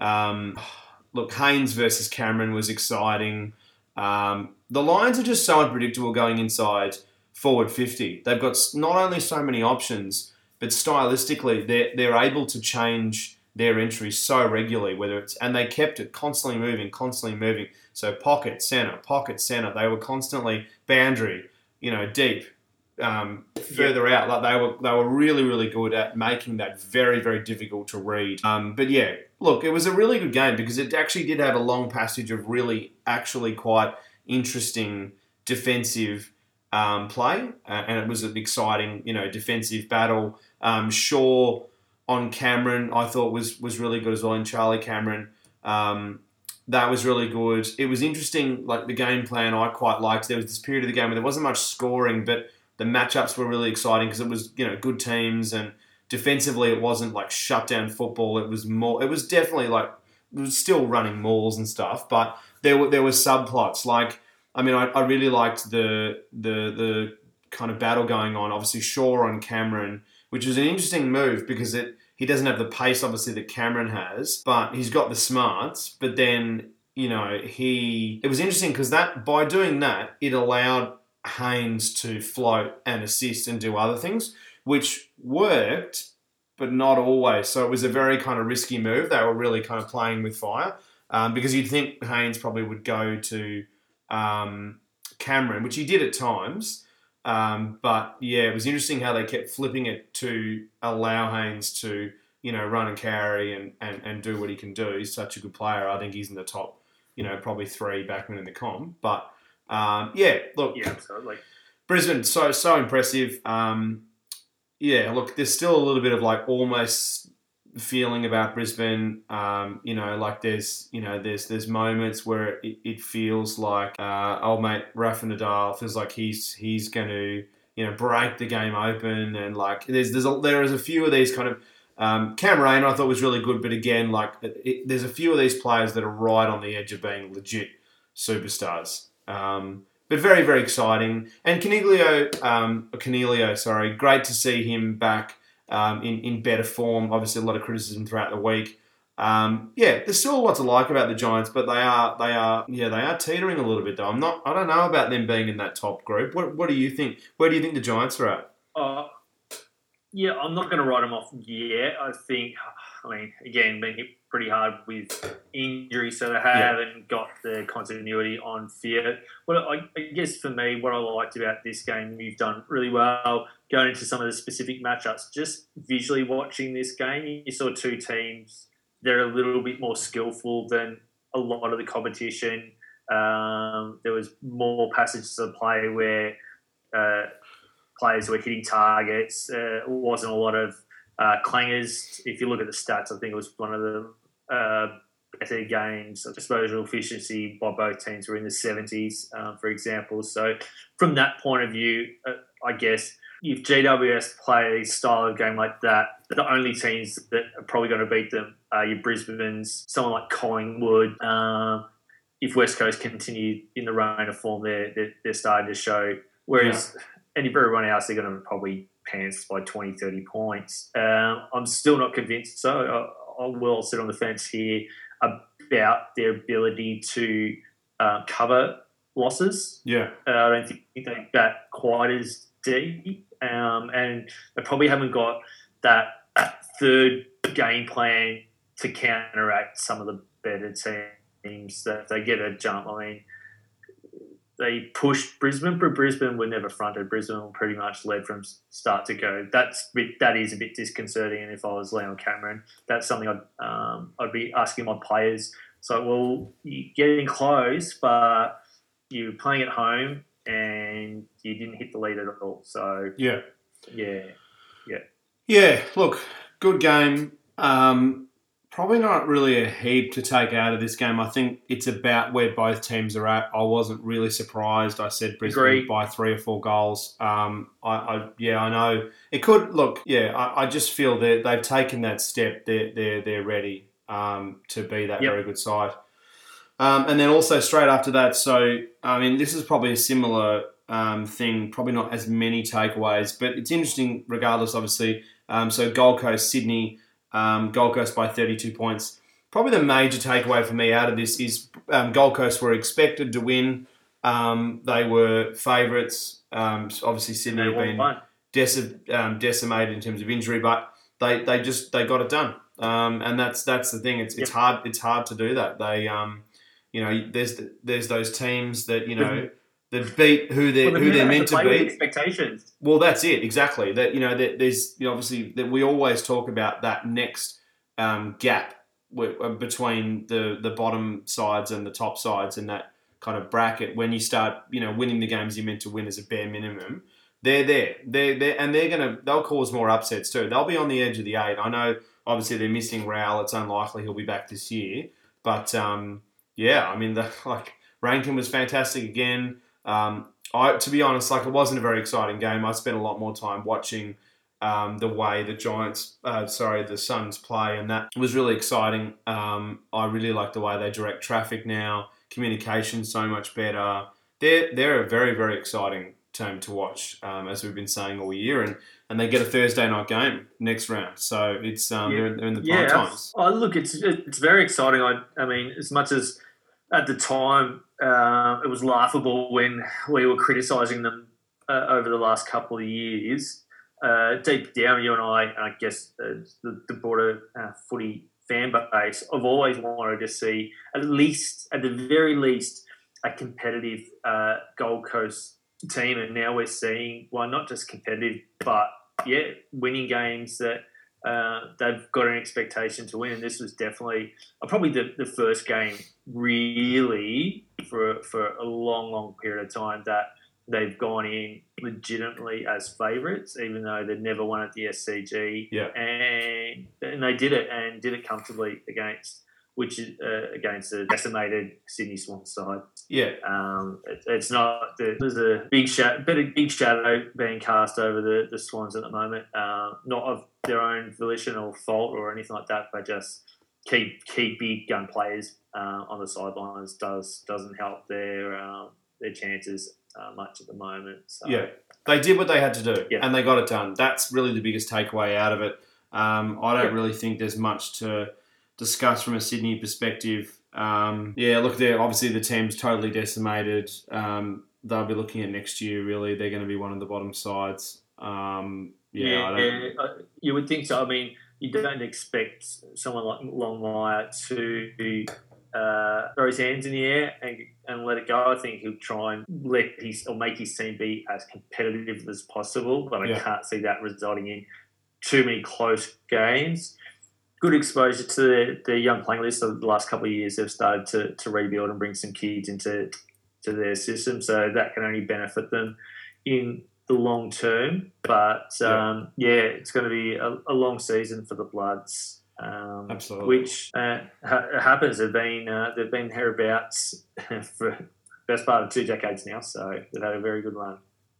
um, look, Haynes versus Cameron was exciting. Um, the Lions are just so unpredictable going inside forward 50. They've got not only so many options, but stylistically, they're, they're able to change their entries so regularly, whether it's, and they kept it constantly moving, constantly moving. So pocket, center, pocket, center. They were constantly boundary, you know, deep, um, further out. Like they were, they were really, really good at making that very, very difficult to read. Um, but yeah, look, it was a really good game because it actually did have a long passage of really, actually quite interesting defensive um, play, uh, and it was an exciting, you know, defensive battle. Um, Shaw on Cameron, I thought was was really good as well, and Charlie Cameron. Um, that was really good. It was interesting, like the game plan I quite liked. There was this period of the game where there wasn't much scoring, but the matchups were really exciting because it was, you know, good teams and defensively it wasn't like shutdown football. It was more, it was definitely like, it was still running mauls and stuff, but there were, there were subplots. Like, I mean, I, I really liked the, the, the kind of battle going on. Obviously, Shaw on Cameron, which was an interesting move because it, he doesn't have the pace, obviously, that Cameron has, but he's got the smarts. But then, you know, he. It was interesting because that by doing that, it allowed Haynes to float and assist and do other things, which worked, but not always. So it was a very kind of risky move. They were really kind of playing with fire um, because you'd think Haynes probably would go to um, Cameron, which he did at times. Um, but yeah, it was interesting how they kept flipping it to allow Haynes to, you know, run and carry and, and, and do what he can do. He's such a good player. I think he's in the top, you know, probably three backmen in the comp. But um, yeah, look, Yeah, absolutely. Brisbane so so impressive. Um, yeah, look, there's still a little bit of like almost feeling about Brisbane. Um, you know, like there's you know there's there's moments where it, it feels like uh, old mate Rafa Nadal feels like he's he's going to you know break the game open and like there's there's a, there is a few of these kind of um, Cam Rayner I thought was really good, but again like it, there's a few of these players that are right on the edge of being legit superstars. Um, but very very exciting. And Coniglio, um, sorry, great to see him back um, in in better form. Obviously, a lot of criticism throughout the week. Um, yeah, there's still a lot to like about the Giants, but they are they are yeah they are teetering a little bit though. I'm not I don't know about them being in that top group. What what do you think? Where do you think the Giants are at? Uh, yeah, I'm not going to write them off yet. I think I mean, again, being pretty hard with injuries, so they haven't got the continuity on field. Well, I, I guess for me, what I liked about this game, you've done really well going into some of the specific matchups. Just visually watching this game, you saw two teams. They're a little bit more skillful than a lot of the competition. Um, there was more passages of play where uh, players were hitting targets. Uh, it wasn't a lot of uh, clangers. If you look at the stats, I think it was one of the uh, better games. Disposal efficiency by both teams were in the 70s, um, for example. So, from that point of view, uh, I guess if GWS play a style of game like that, the only teams that are probably going to beat them are your Brisbane's, someone like Collingwood. Um, if West Coast continue in the reign of form, they're, they're, they're starting to show. Whereas yeah. and if everyone else, they're going to probably pants by 20, 30 points. Um, I'm still not convinced. So will sit on the fence here about their ability to uh, cover losses. Yeah. Uh, I don't think they bat quite as deep. Um, and they probably haven't got that, that third game plan to counteract some of the better teams that they get a jump. I mean, they pushed Brisbane, but Brisbane were never fronted. Brisbane pretty much led from start to go. That's that is a bit disconcerting. And if I was Leon Cameron, that's something I'd um, I'd be asking my players. So, well, you're getting close, but you're playing at home and you didn't hit the lead at all. So, yeah, yeah, yeah, yeah. Look, good game. Um, Probably not really a heap to take out of this game. I think it's about where both teams are at. I wasn't really surprised. I said Brisbane Agreed. by three or four goals. Um, I, I, yeah, I know it could look. Yeah, I, I just feel that they've taken that step. They're they're they're ready um, to be that yep. very good side. Um, and then also straight after that, so I mean, this is probably a similar um, thing. Probably not as many takeaways, but it's interesting regardless. Obviously, um, so Gold Coast, Sydney. Um, Gold Coast by 32 points. Probably the major takeaway for me out of this is um, Gold Coast were expected to win. Um, they were favourites. Um, obviously, Sydney have been um, decimated in terms of injury, but they, they just they got it done. Um, and that's that's the thing. It's, it's yep. hard it's hard to do that. They you know there's there's those teams that you know that beat who they're well, who they're meant to, to beat. Expectations. Well, that's it exactly. That you know that there's you know, obviously that we always talk about that next um, gap uh, between the the bottom sides and the top sides and that kind of bracket when you start you know winning the games you're meant to win as a bare minimum. They're there. They're there, and they're gonna they'll cause more upsets too. They'll be on the edge of the eight. I know. Obviously, they're missing Rowell. It's unlikely he'll be back this year. But um, yeah, I mean, the, [LAUGHS] like Rankine was fantastic again. Um, I, to be honest, like it wasn't a very exciting game. I spent a lot more time watching um, the way the Giants, uh, sorry, the Suns play, and that was really exciting. Um, I really like the way they direct traffic now. Communication so much better. They're they're a very very exciting team to watch, um, as we've been saying all year, and, and they get a Thursday night game next round. So it's um, yeah. they're, they're, in the prime yeah, times. Oh, look, it's it's very exciting. I I mean, as much as at the time uh, it was laughable when we were criticising them uh, over the last couple of years. Uh, deep down, you and I, and I guess uh, the, the broader uh, footy fan base, I've always wanted to see at least, at the very least, a competitive uh, Gold Coast team. And now we're seeing, well, not just competitive, but yeah, winning games that they've got an expectation to win, and this was definitely probably the, the first game really for for a long, long period of time that they've gone in legitimately as favourites, even though they'd never won at the SCG. Yeah, and and they did it and did it comfortably against which is uh, against a decimated Sydney Swans side. Yeah, um, it, it's not. There's a big shadow, bit of big shadow being cast over the, the Swans at the moment. Uh, not of their own volition or fault or anything like that, but just keep keep big gun players uh, on the sidelines does doesn't help their um, their chances uh, much at the moment. So. Yeah, they did what they had to do, yeah. and they got it done. That's really the biggest takeaway out of it. Um, I don't yeah. really think there's much to discuss from a Sydney perspective. Um, yeah, look, there. Obviously, the team's totally decimated. Um, they'll be looking at next year. Really, they're going to be one of the bottom sides. Um, yeah, yeah, yeah, you would think so. I mean, you don't expect someone like Longmire to uh, throw his hands in the air and, and let it go. I think he'll try and let his or make his team be as competitive as possible, but I can't see that resulting in too many close games. Good exposure to the, the young playing list of the last couple of years. They've started to, to rebuild and bring some kids into to their system, so that can only benefit them in the long term. But Yeah. um, yeah, it's going to be a, a long season for the Bloods. Um, Absolutely. Which uh, ha- happens. They've been uh, they've been hereabouts [LAUGHS] for the best part of two decades now, so they've had a very good run.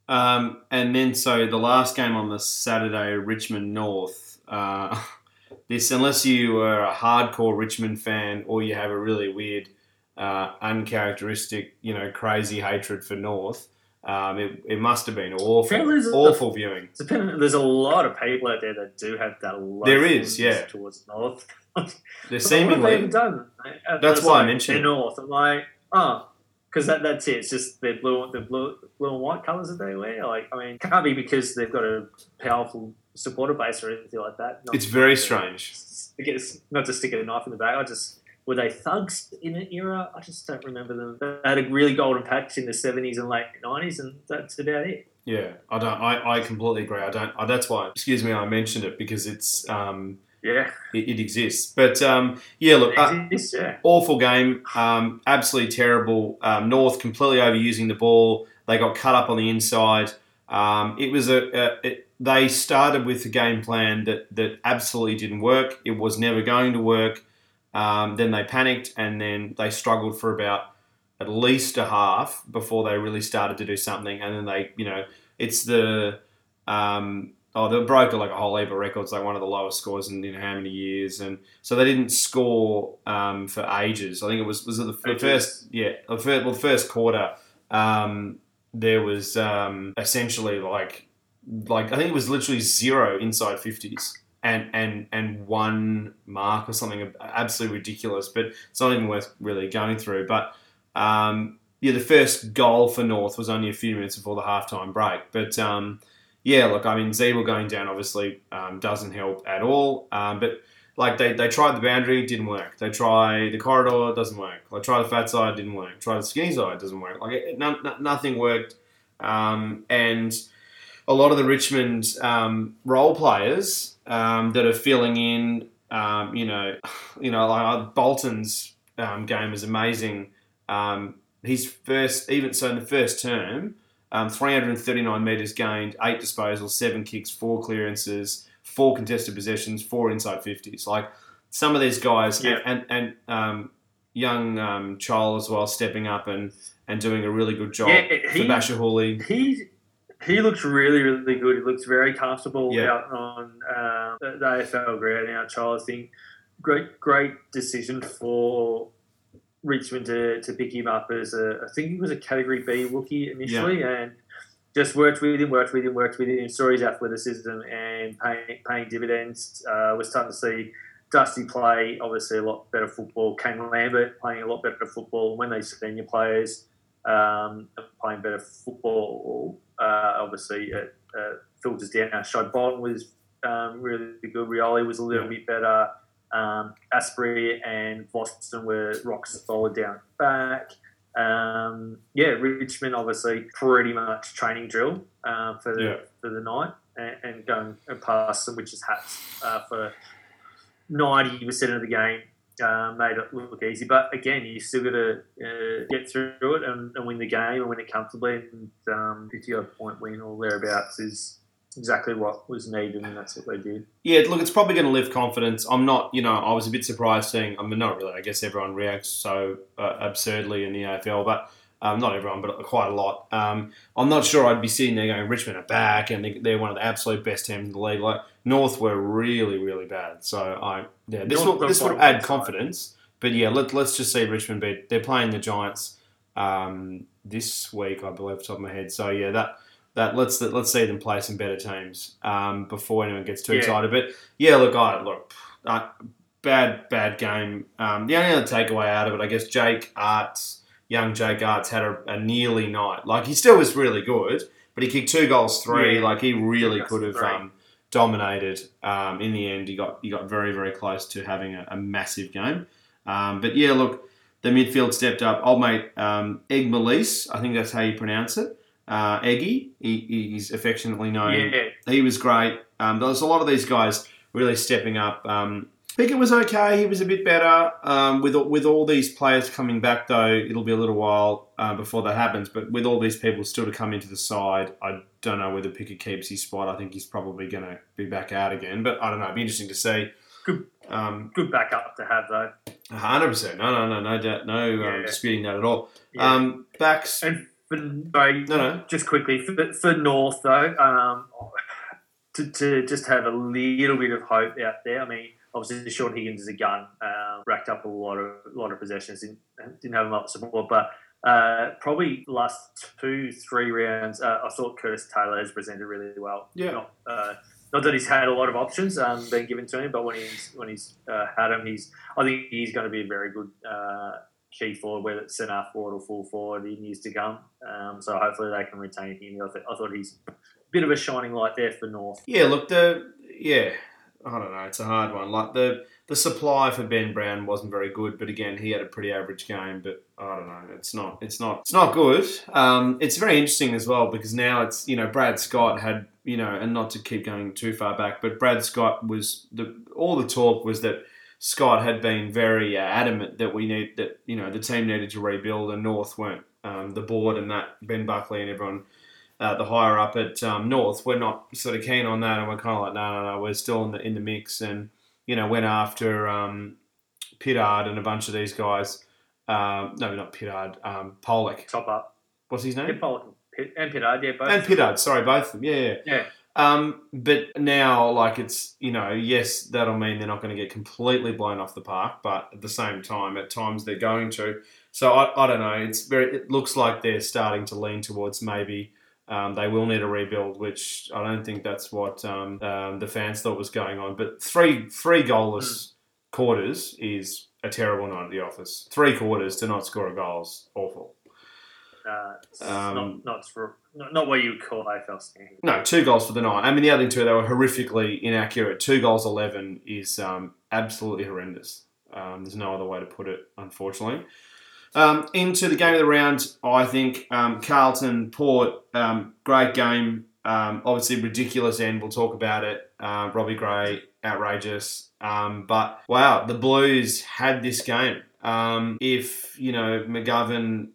Um, and then so the last game on the Saturday, Richmond North. Uh, [LAUGHS] this, unless you are a hardcore Richmond fan or you have a really weird, uh, uncharacteristic, you know, crazy hatred for North, um, it, it must have been awful, there's a- awful viewing. It's There's a lot of people out there that do have that. love There is, yeah. towards North. [LAUGHS] They're But what have they seemingly even done? Uh, That's why I like, mentioned they're North. I'm like, oh, because that, that's it. It's just their blue, the blue, blue and white colours that they wear. Like, I mean, it can't be because they've got a powerful supporter base or anything like that. Not it's very strange. I guess not to stick a knife in the back. I just were they thugs in an era? I just don't remember them. They had a really golden patch in the seventies and late nineties, and that's about it. Yeah, I don't. I, I completely agree. I don't. I, that's why. Excuse me. I mentioned it because it's um, Yeah, it, it exists. But um, yeah, look, uh, exists, yeah. awful game. Um, absolutely terrible. Um, North completely overusing the ball. They got cut up on the inside. Um, it was a, a it, they started with a game plan that that absolutely didn't work. It was never going to work. Um, then they panicked and then they struggled for about at least a half before they really started to do something. And then they, you know, it's the um, oh they broke like a whole heap of records, like one of the lowest scores in you know how many years, and so they didn't score um, for ages. I think it was was it the, the first yeah the first, well the first quarter. Um, there was um, essentially like like I think it was literally zero inside fifties and and and one mark or something absolutely ridiculous. But it's not even worth really going through. But um, yeah, the first goal for North was only a few minutes before the halftime break. But um, yeah, look, I mean, Zebra going down obviously um, doesn't help at all. Um, but like they, they tried the boundary, didn't work. They try the corridor, doesn't work. They try the fat side, didn't work. Try the skinny side, doesn't work. Like it, no, no- nothing worked. Um, and a lot of the Richmond um, role players um, that are filling in, um, you know, [SIGHS] you know, like Bolton's um, game is amazing. Um, his first, even so, in the first term, um, 339 metres gained, eight disposals, seven kicks, four clearances, four contested possessions, four inside 50s. Like some of these guys, Yeah. and, and, and um, young um, Chol as well, stepping up and, and doing a really good job Yeah, for Bachar Houli. He he looks really really good. He looks very comfortable Yeah. out on um, the the AFL ground now. Charles, I think great great decision for Richmond to, to pick him up as a I think he was a Category B rookie initially and. Just worked with him, worked with him, worked with him. Saw his athleticism and paying, paying dividends. Uh, we're starting to see Dusty play obviously a lot better football. Kane Lambert playing a lot better football. When they senior players um, playing better football, uh, obviously it uh, filters down. Shai Bolton was um, really good. Rioli was a little bit better. Um, Astbury and Boston were rock solid down back. Um, yeah, Richmond obviously pretty much training drill uh, for the Yeah. for the night and, and going past some witches hats uh, for ninety percent of the game. Uh, made it look easy, but again, you still got to uh, get through it and, and win the game and win it comfortably. And um, fifty odd point win or thereabouts is exactly what was needed, and that's what they did. Yeah, look, it's probably going to lift confidence. I'm not, you know, I was a bit surprised seeing, I mean, not really, I guess everyone reacts so uh, absurdly in the AFL, but um, not everyone, but quite a lot. Um, I'm not sure I'd be sitting there going, Richmond are back and they- they're one of the absolute best teams in the league. Like, North were really, really bad. So, I, yeah, this North will, this will add confidence. But yeah, let, let's just see Richmond beat. They're playing the Giants um, this week, I believe, off the top of my head. So yeah, that that let's let's see them play some better teams um, before anyone gets too Yeah. excited. But yeah, look, I look uh, bad bad game. Um, the only other takeaway out of it, I guess, Jake Aarts, young Jake Aarts, had a, a nearly night. Like he still was really good, but he kicked two goals, three. Yeah. Like he really could have um, dominated. Um, in the end, he got he got very very close to having a, a massive game. Um, but yeah, look, the midfield stepped up. Old mate um, Egg Malise, I think that's how you pronounce it. Uh, Eggy, he, he's affectionately known. Yeah, He was great. Um, there was a lot of these guys really stepping up. Um, Pickett was okay. He was a bit better. Um, with with all these players coming back, though, it'll be a little while uh, before that happens. But with all these people still to come into the side, I don't know whether Pickett keeps his spot. I think he's probably going to be back out again. But I don't know. It'd be interesting to see. Good. Um, good backup to have though. hundred percent. No, no, no, no doubt. No um, Yeah. disputing that at all. Yeah. Um, backs. and for, sorry, No, no. just quickly for, for North though, um, to, to just have a little bit of hope out there. I mean, obviously Shaun Higgins is a gun, um, racked up a lot of lot of possessions, didn't, didn't have a lot of support, but. Uh, probably last two, three rounds, uh, I thought Curtis Taylor has presented really well. Yeah. Not, uh, not that he's had a lot of options um, being given to him, but when he's when he's uh, had them, he's I think he's going to be a very good uh, key forward, whether it's centre forward or full forward in years to come. Um, so hopefully they can retain him. I, th- I thought he's a bit of a shining light there for North. Yeah, look, the yeah, I don't know. It's a hard one. Like the the supply for Ben Brown wasn't very good, but again, he had a pretty average game. But I don't know. It's not. It's not. It's not good. Um, it's very interesting as well because now it's you know Brad Scott had you know, and not to keep going too far back, but Brad Scott was the all the talk was that. Scott had been very uh, adamant that we need that you know the team needed to rebuild and North weren't um, the board and that Ben Buckley and everyone uh, the higher up at um, North, we're not sort of keen on that, and we're kind of like, no, no, no, we're still in the in the mix, and you know, went after um, Pittard and a bunch of these guys. Um, no, not Pittard, um, Polec. Top up. What's his Yeah, name? Polec and Pittard, yeah, both. And Pittard. Sorry, both of them. Yeah, yeah. Yeah. Um, but now, like, it's you know, yes, that'll mean they're not going to get completely blown off the park, but at the same time, at times they're going to. So I, I don't know. It's very. It looks like they're starting to lean towards maybe um, they will need a rebuild, which I don't think that's what um, um, the fans thought was going on. But three three goalless quarters is a terrible night at the office. Three quarters to not score a goal is awful. Uh, it's not, not, for, not, what you would call AFL standard. No, two goals for the night. I mean, the other too, they were horrifically inaccurate. Two goals eleven is um, absolutely horrendous. Um, there's no other way to put it, unfortunately. Um, into the game of the round, I think um, Carlton Port, um, great game. Um, obviously, ridiculous end. We'll talk about it. Uh, Robbie Gray, outrageous. Um, but wow, the Blues had this game. Um, if you know McGovern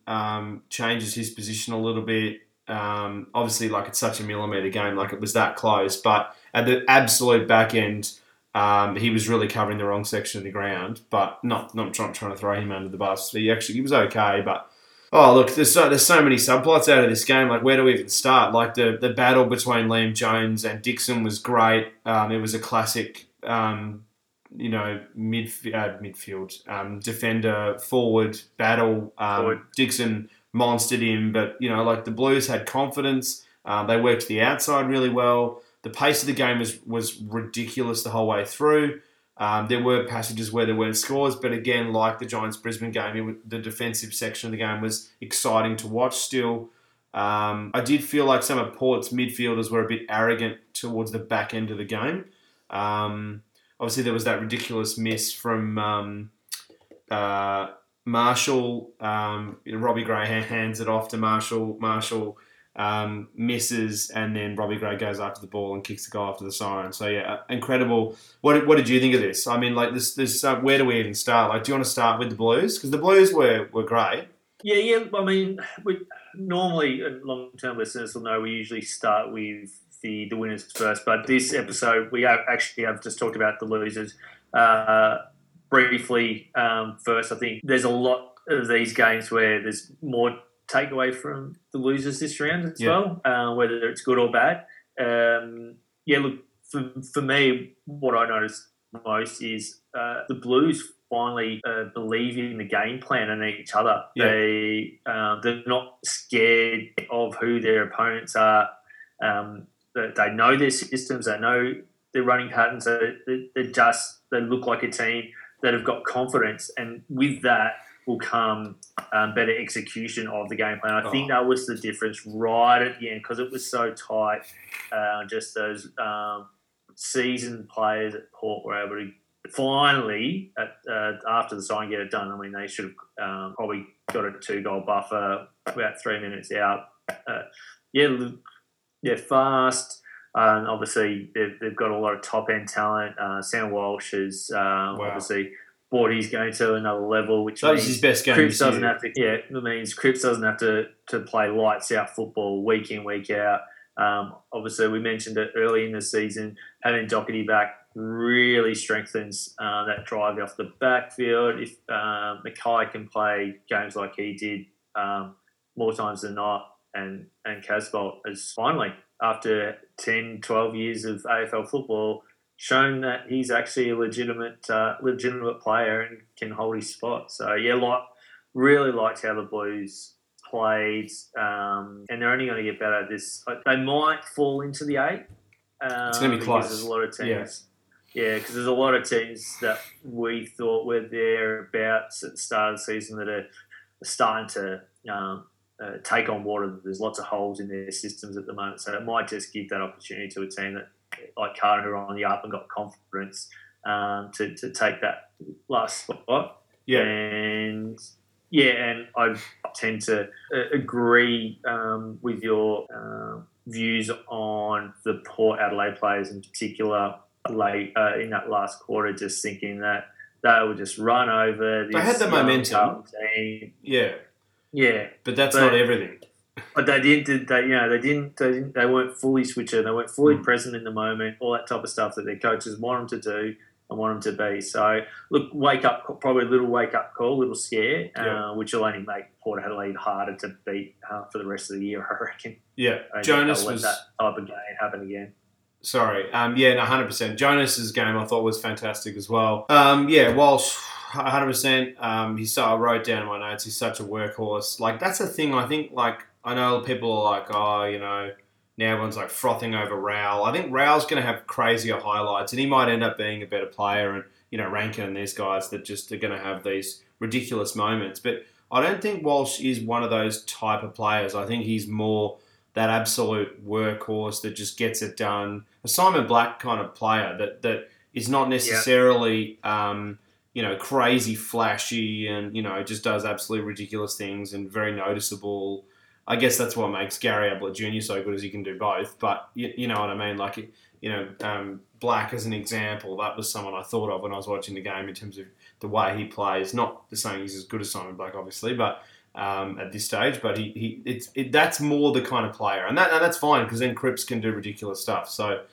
changes his position a little bit, obviously, like it's such a millimeter game, like it was that close. But at the absolute back end, um, he was really covering the wrong section of the ground. But not not trying, trying to throw him under the bus. He actually he was okay, but. Oh look, there's so there's so many subplots out of this game. Like, where do we even start? Like the the battle between Liam Jones and Dixon was great. Um, it was a classic, um, you know, mid uh, midfield um, defender forward battle. Um, Forward. Dixon monstered him, but you know, like the Blues had confidence. Um, they worked the outside really well. The pace of the game was was ridiculous the whole way through. Um, there were passages where there weren't scores, but again, like the Giants Brisbane game, it, the defensive section of the game was exciting to watch still. Um, I did feel like some of Port's midfielders were a bit arrogant towards the back end of the game. Um, obviously, there was that ridiculous miss from um, uh, Marshall. Um, Robbie Gray hands it off to Marshall. Marshall um, misses, and then Robbie Gray goes after the ball and kicks the goal after the siren. So yeah, uh, incredible. What, what did you think of this? I mean, like this, this. Uh, where do we even start? Like, do you want to start with the Blues? Because the Blues were were great. Yeah, yeah. I mean, we normally and long-term listeners will know we usually start with the the winners first, but this episode we have actually have just talked about the losers uh, briefly um, first. I think there's a lot of these games where there's more takeaway from the losers this round as Yeah. well, uh, whether it's good or bad. Um, yeah, look for for me, what I noticed most is uh, the Blues finally uh, believe in the game plan and each other. Yeah. They um, they're not scared of who their opponents are. Um, they, they know their systems. They know their running patterns. They, they, they just they look like a team that have got confidence, and with that will come um, better execution of the game plan. I think that was the difference right at the end because it was so tight. Uh, just those um, seasoned players at Port were able to finally, at, uh, after the sign, get it done. I mean, they should have um, probably got a two goal buffer about three minutes out. Uh, yeah, look yeah, fast. Um, obviously, they've, they've got a lot of top end talent. Uh, Sam Walsh is um, Wow. obviously brought he's going to another level, which That means his best game. Cripps doesn't have to. Yeah, it means Cripps doesn't have to to play lights out football week in week out. Um, obviously, we mentioned it early in the season. Having Docherty back really strengthens uh, that drive off the backfield. If um, Mackay can play games like he did um, more times than not, and and Casboult has finally, after 10, 12 years of AFL football, shown that he's actually a legitimate uh, legitimate player and can hold his spot. So yeah, like really liked how the Blues played, um, and they're only going to get better. at This they might fall into the eight. Um, It's gonna be close. There's a lot of Yeah. teams. Yeah, because there's a lot of teams that we thought were thereabouts at the start of the season that are starting to um, uh, take on water. There's lots of holes in their systems at the moment, so it might just give that opportunity to a team that, like Carter, who are on the up and got confidence um, to, to take that last spot. Yeah. And yeah, and I tend to uh, agree um, with your um views on the Port Adelaide players in particular late uh, in that last quarter, just thinking that they would just run over. This They had the momentum. Team. Yeah, Yeah, but that's But- not everything. But they didn't. They you know they didn't. They, didn't, they weren't fully switcher. They weren't fully Mm. present in the moment. All that type of stuff that their coaches want them to do and want them to be. So look, wake up. Probably a little wake up call, a little scare, Yeah. uh, which will only make Port Adelaide harder to beat uh, for the rest of the year. [LAUGHS] I reckon. Yeah, I Jonas was. that type of game happen again. Sorry. Um, yeah, no, 100%. Jonas's game I thought was fantastic as well. Um, yeah, Walsh, 100%. Um, he's so I wrote down in my notes. He's such a workhorse. Like that's a thing. I think. Like I know people are like, oh, you know, now everyone's like frothing over Rowell. I think Rowell's going to have crazier highlights, and he might end up being a better player. And you know, Rankine and these guys that just are going to have these ridiculous moments. But I don't think Walsh is one of those type of players. I think he's more that absolute workhorse that just gets it done. A Simon Black kind of player that that is not necessarily um, you know crazy flashy and you know just does absolutely ridiculous things and very noticeable. I guess that's what makes Gary Ablett Jr. so good, as he can do both. But you, you know what I mean, like you know um, Black as an example. That was someone I thought of when I was watching the game in terms of the way he plays. Not the saying he's as good as Simon Black, obviously, but um, at this stage, but he, he it's it, that's more the kind of player, and that and that's fine because then Cripps can do ridiculous stuff, so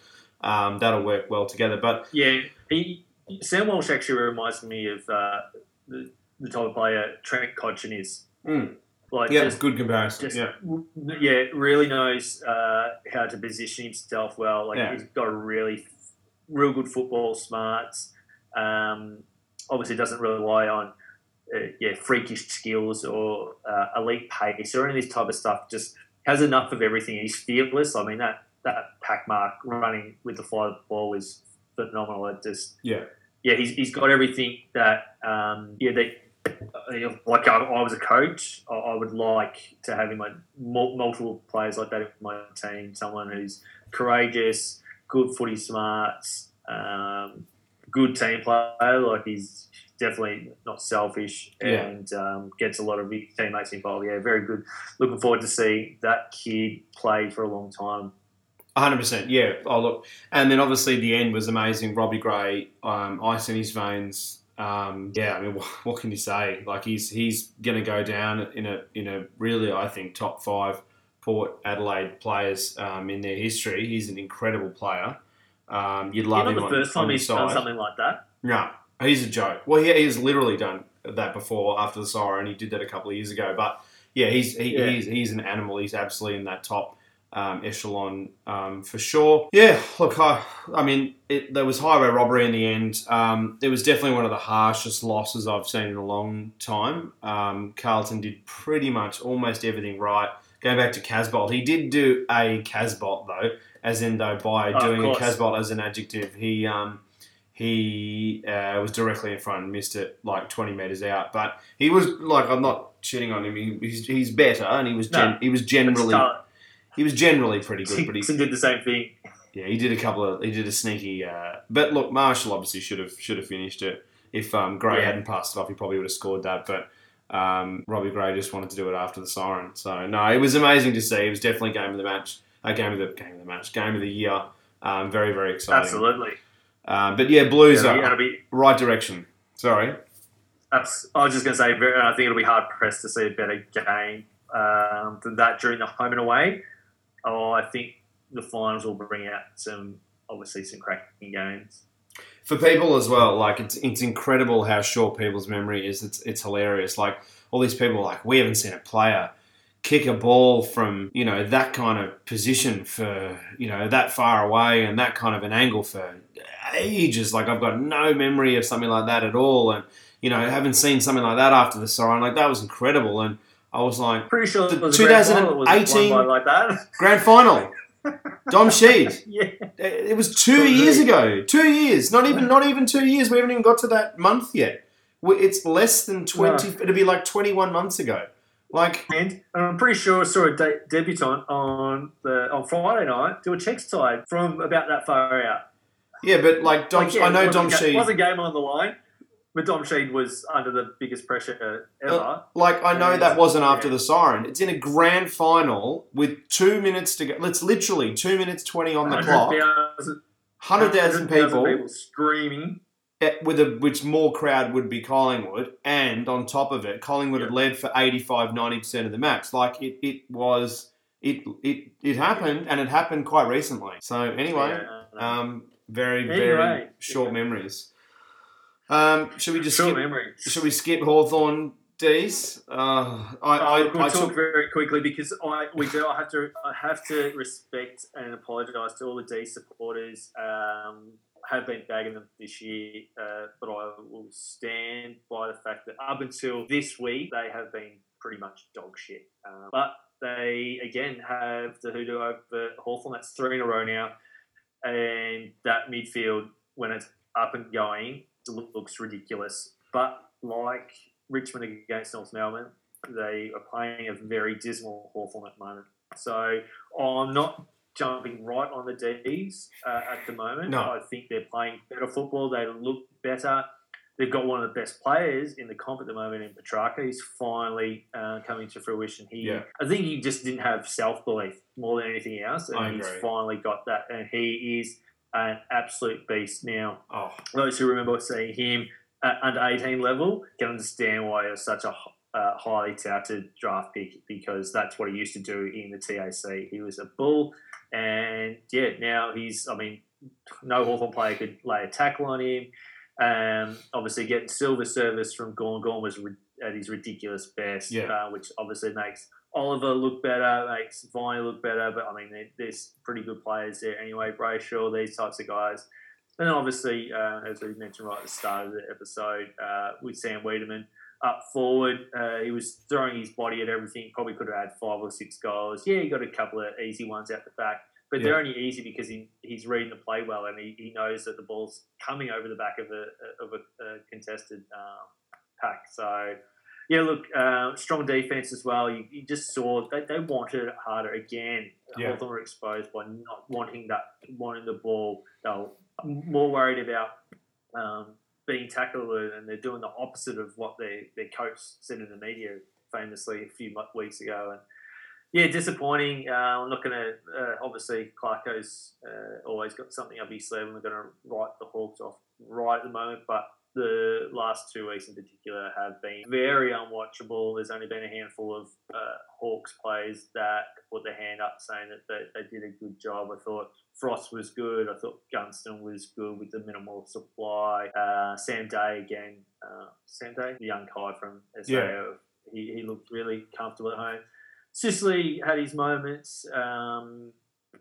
um, that'll work well together. But Yeah, he Sam Walsh actually reminds me of uh, the, the type of player Trent Cotchin is. Mm. Like yeah, just good comparison. just yeah, yeah, really knows uh, how to position himself well. Like Yeah. he's got a really, real good football smarts. Um, obviously, doesn't rely on uh, yeah freakish skills or uh, elite pace or any of this type of stuff. Just has enough of everything. He's fearless. I mean that that pack mark running with the fly ball is phenomenal. It just Yeah. yeah. He's, he's got everything that um, yeah uh, like I, I was a coach, I, I would like to have in my multiple players like that in my team. Someone who's courageous, good footy smarts, um, good team player. Like he's definitely not selfish Yeah. and um, gets a lot of teammates involved. Yeah, very good. Looking forward to see that kid play for a long time. hundred percent. Yeah. Oh look, and then obviously the end was amazing. Robbie Gray, um, ice in his veins. Um, yeah, I mean, [LAUGHS] what, what can you say? Like he's he's going to go down in a in a really I think top five Port Adelaide players um, in their history. He's an incredible player. Um, you'd love you him on, the first on time your he's done something like that. No, he's a joke. Well, he, he's literally done that before after the siren. He did that a couple of years ago. But yeah, he's he, Yeah. he's he's an animal. He's absolutely in that top um, echelon um, for sure. Yeah, look, I, I mean, it, there was highway robbery in the end. Um, it was definitely one of the harshest losses I've seen in a long time. Um, Carlton did pretty much almost everything right. Going back to Casboult, he did do a Casboult though, as in though by Oh, doing a. Casboult as an adjective, he um, he uh, was directly in front and missed it like 20 meters out. But he was like, I'm not shitting on him. He, he's, he's better, and he was gen- No, he was generally. He was generally pretty good. But he, did the same thing. Yeah, he did a couple of he did a sneaky. Uh, but look, Marshall obviously should have should have finished it. If um, Gray Yeah. hadn't passed it off, he probably would have scored that. But um, Robbie Gray just wanted to do it after the siren. So no, it was amazing to see. It was definitely game of the match. Uh, game of the game of the match. Game of the year. Um, very very exciting. Absolutely. Um, but yeah, Blues Yeah, are be, right direction. Sorry. I was just going to say, I think it'll be hard pressed to see a better game um, than that during the home and away. Oh, I think the finals will bring out some, obviously, some cracking games. for people as well, like it's it's incredible how short people's memory is. It's it's hilarious. Like all these people, like we haven't seen a player kick a ball from you know that kind of position for you know that far away and that kind of an angle for ages. Like I've got no memory of something like that at all, and you know haven't seen something like that after the siren. Like that was incredible, and I was like Pretty sure it was a grand final was 2018 by like that. grand final. [LAUGHS] Dom Sheed. [LAUGHS] yeah. It was two Probably. years ago. Two years. Not even. Not even two years. We haven't even got to that month yet. It's less than twenty. It'll be like twenty-one months ago. Like And I'm pretty sure I saw a de- debutant on the on Friday night do a checkside from about that far out. yeah, but like Dom. Like, yeah, I know Dom Sheed. wasn't game on the line, but Dom Sheed was under the biggest pressure ever. Uh, Like I know that wasn't after yeah. the siren. It's in a grand final with two minutes to go. It's literally two minutes twenty on the clock. 100,000 Hundred thousand people. people screaming. with a which more crowd would be Collingwood, and on top of it, Collingwood had led for 85 90 percent of the match. Like it, it was, it, it, it happened, and it happened quite recently. So anyway, Yeah, um, very Anyway, very short memories. Um, should we just skip? memory. Should we skip Hawthorn D's? Uh, I, I, Uh, I talk took, very quickly because I we do. I have to. I have to respect and apologise to all the D supporters. Um, have been bagging them this year, uh, but I will stand by the fact that up until this week they have been pretty much dog shit. Um, but they again have the hoodoo over Hawthorn. That's three in a row now, and that midfield when it's up and going looks ridiculous. But like Richmond against North Melbourne, they are playing a very dismal Hawthorn at the moment. So I'm not jumping right on the D's uh, at the moment. No. I think they're playing better football. They look better. They've got one of the best players in the comp at the moment in Petracca. He's finally uh, coming to fruition. He, Yeah. I think he just didn't have self belief more than anything else, and I he's agree. finally got that. And he is an absolute beast now oh, those who remember seeing him at under 18 level can understand why he was such a uh, highly touted draft pick because that's what he used to do in the TAC. He was a bull, and yeah, now he's, I mean, no Hawthorn player could lay a tackle on him. Um, obviously, getting silver service from Gawn. Gawn was at his ridiculous best, Yeah. uh, which obviously makes Oliver look better, makes Viney look better. But I mean, there, there's pretty good players there anyway. Brayshaw, these types of guys. And then obviously, uh, as we mentioned right at the start of the episode, uh, with Sam Weideman up forward, uh, he was throwing his body at everything. Probably could have had five or six goals. Yeah, he got a couple of easy ones out the back, but they're only easy because he, he's reading the play well and he, he knows that the ball's coming over the back of a of a, a contested um, pack. So. Yeah, look, uh, strong defense as well. You, you just saw they, they wanted it harder again. Yeah. Hawthorn were exposed by not wanting that, wanting the ball. They were more worried about um, being tackled, and they're doing the opposite of what their their coach said in the media famously a few weeks ago. And yeah, disappointing. Uh, I'm not going to. Uh, obviously, Clarko's uh, always got something up his sleeve, and we're going to write the Hawks off right at the moment. But the last two weeks in particular have been very unwatchable. There's only been a handful of uh, Hawks players that put their hand up saying that they, they did a good job. I thought Frost was good. I thought Gunston was good with the minimal supply. Uh, Sam Day again. Uh, Sam Day, the young guy from SAO. Yeah. He, he looked really comfortable at home. Sicily had his moments. Um,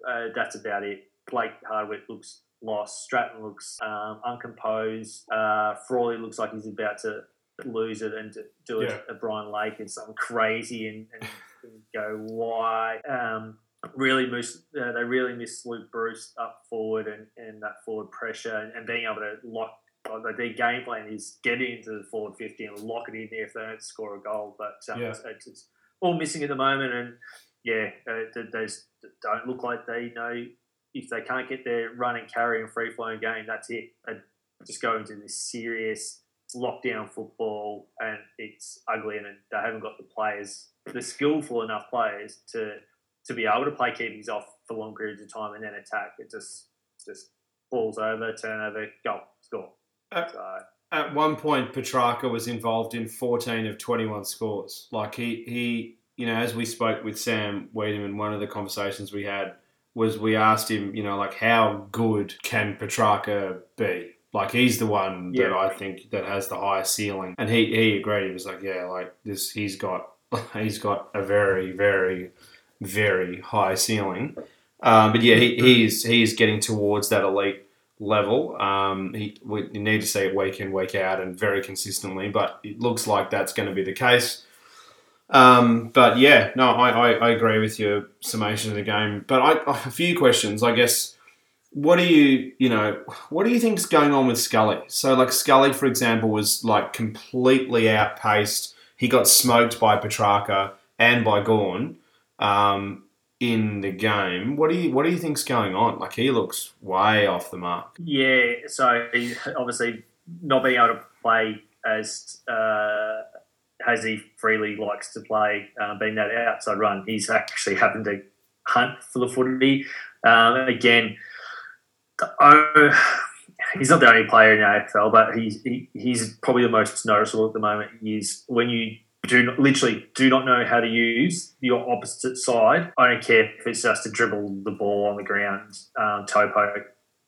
uh, that's about it. Blake Hardwick looks lost. Stratton looks um, uncomposed. Uh, Frawley looks like he's about to lose it and to do it Yeah. at Brian Lake and something crazy and, and, and go why. Um, really miss uh, they really miss Luke Breust up forward and, and that forward pressure and, and being able to lock. Like their game plan is get into the forward fifty and lock it in there if they don't score a goal. But um, Yeah. it's, it's, it's all missing at the moment, and yeah, uh, they, they don't look like they know if they can't get their run and carry and free flowing game, that's it. They just go into this serious lockdown football, and it's ugly, and they haven't got the players, the skillful enough players to to be able to play keepings off for long periods of time and then attack. It just just falls over, turnover, goal, score. Uh, so, at one point, Petracca was involved in 14 of 21 scores. Like he, he, you know, as we spoke with Sam Weideman, one of the conversations we had was we asked him, you know, like how good can Petracca be? Like he's the one that I think that has the highest ceiling, and he he agreed. He was like, yeah, like this, he's got [LAUGHS] he's got a very very very high ceiling. Um, but yeah, he, he is he is getting towards that elite level. Um, he, we you need to see it week in, week out, and very consistently. But it looks like that's going to be the case. Um, but yeah, no, I, I, I agree with your summation of the game. But I, a few questions, I guess. What do you, you know, what do you think's going on with Scully? So, like Scully, for example, was like completely outpaced. He got smoked by Petracca and by Gawn um, in the game. What do you, what do you think's going on? Like he looks way off the mark. Yeah, so obviously not being able to play as uh, as he freely likes to play, uh, being that outside run, he's actually having to hunt for the footy. Um, again, the- oh, he's not the only player in the AFL, but he's he, he's probably the most noticeable at the moment. Is when you do not, literally do not know how to use your opposite side. I don't care if it's just to dribble the ball on the ground, um, toe poke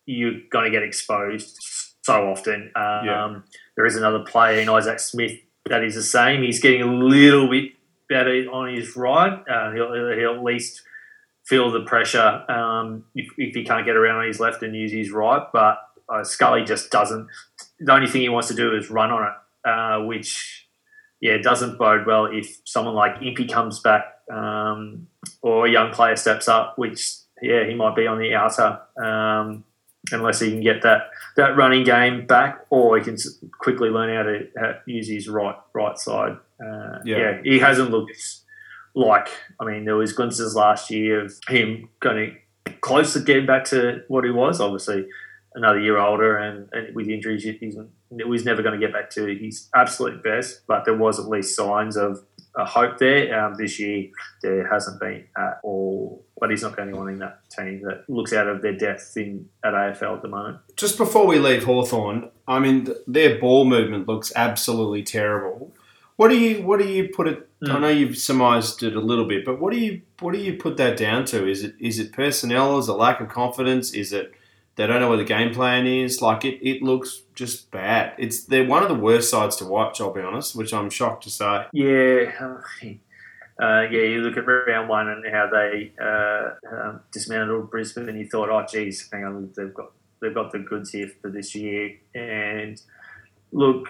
you're going to get exposed so often. Um, Yeah. There is another player in Isaac Smith that is the same. He's getting a little bit better on his right. Uh, he'll, he'll at least feel the pressure um, if, if he can't get around on his left and use his right. But uh, Scully just doesn't. The only thing he wants to do is run on it, uh, which yeah doesn't bode well if someone like Impey comes back um, or a young player steps up, which yeah he might be on the outer. Um, unless he can get that, that running game back, or he can quickly learn how to how use his right right side. Uh, Yeah. yeah. he hasn't looked like. I mean, there was glimpses last year of him going close to getting back to what he was. Obviously, another year older, and, and with injuries, he's, he was never going to get back to his absolute best. But there was at least signs of a hope there. Um, this year, there hasn't been at all. But he's not the only one in that team that looks out of their depth in at AFL at the moment. Just before we leave Hawthorn, I mean their ball movement looks absolutely terrible. What do you what do you put it? I Mm. know you've surmised it a little bit, but what do you what do you put that down to? Is it is it personnel? Is it lack of confidence? Is it they don't know what the game plan is? Like it, it looks just bad. It's they're one of the worst sides to watch. I'll be honest, which I'm shocked to say. Yeah, uh, yeah. You look at round one and how they uh, um, dismantled Brisbane, and you thought, oh, geez, hang on, they've got they've got the goods here for this year. And look,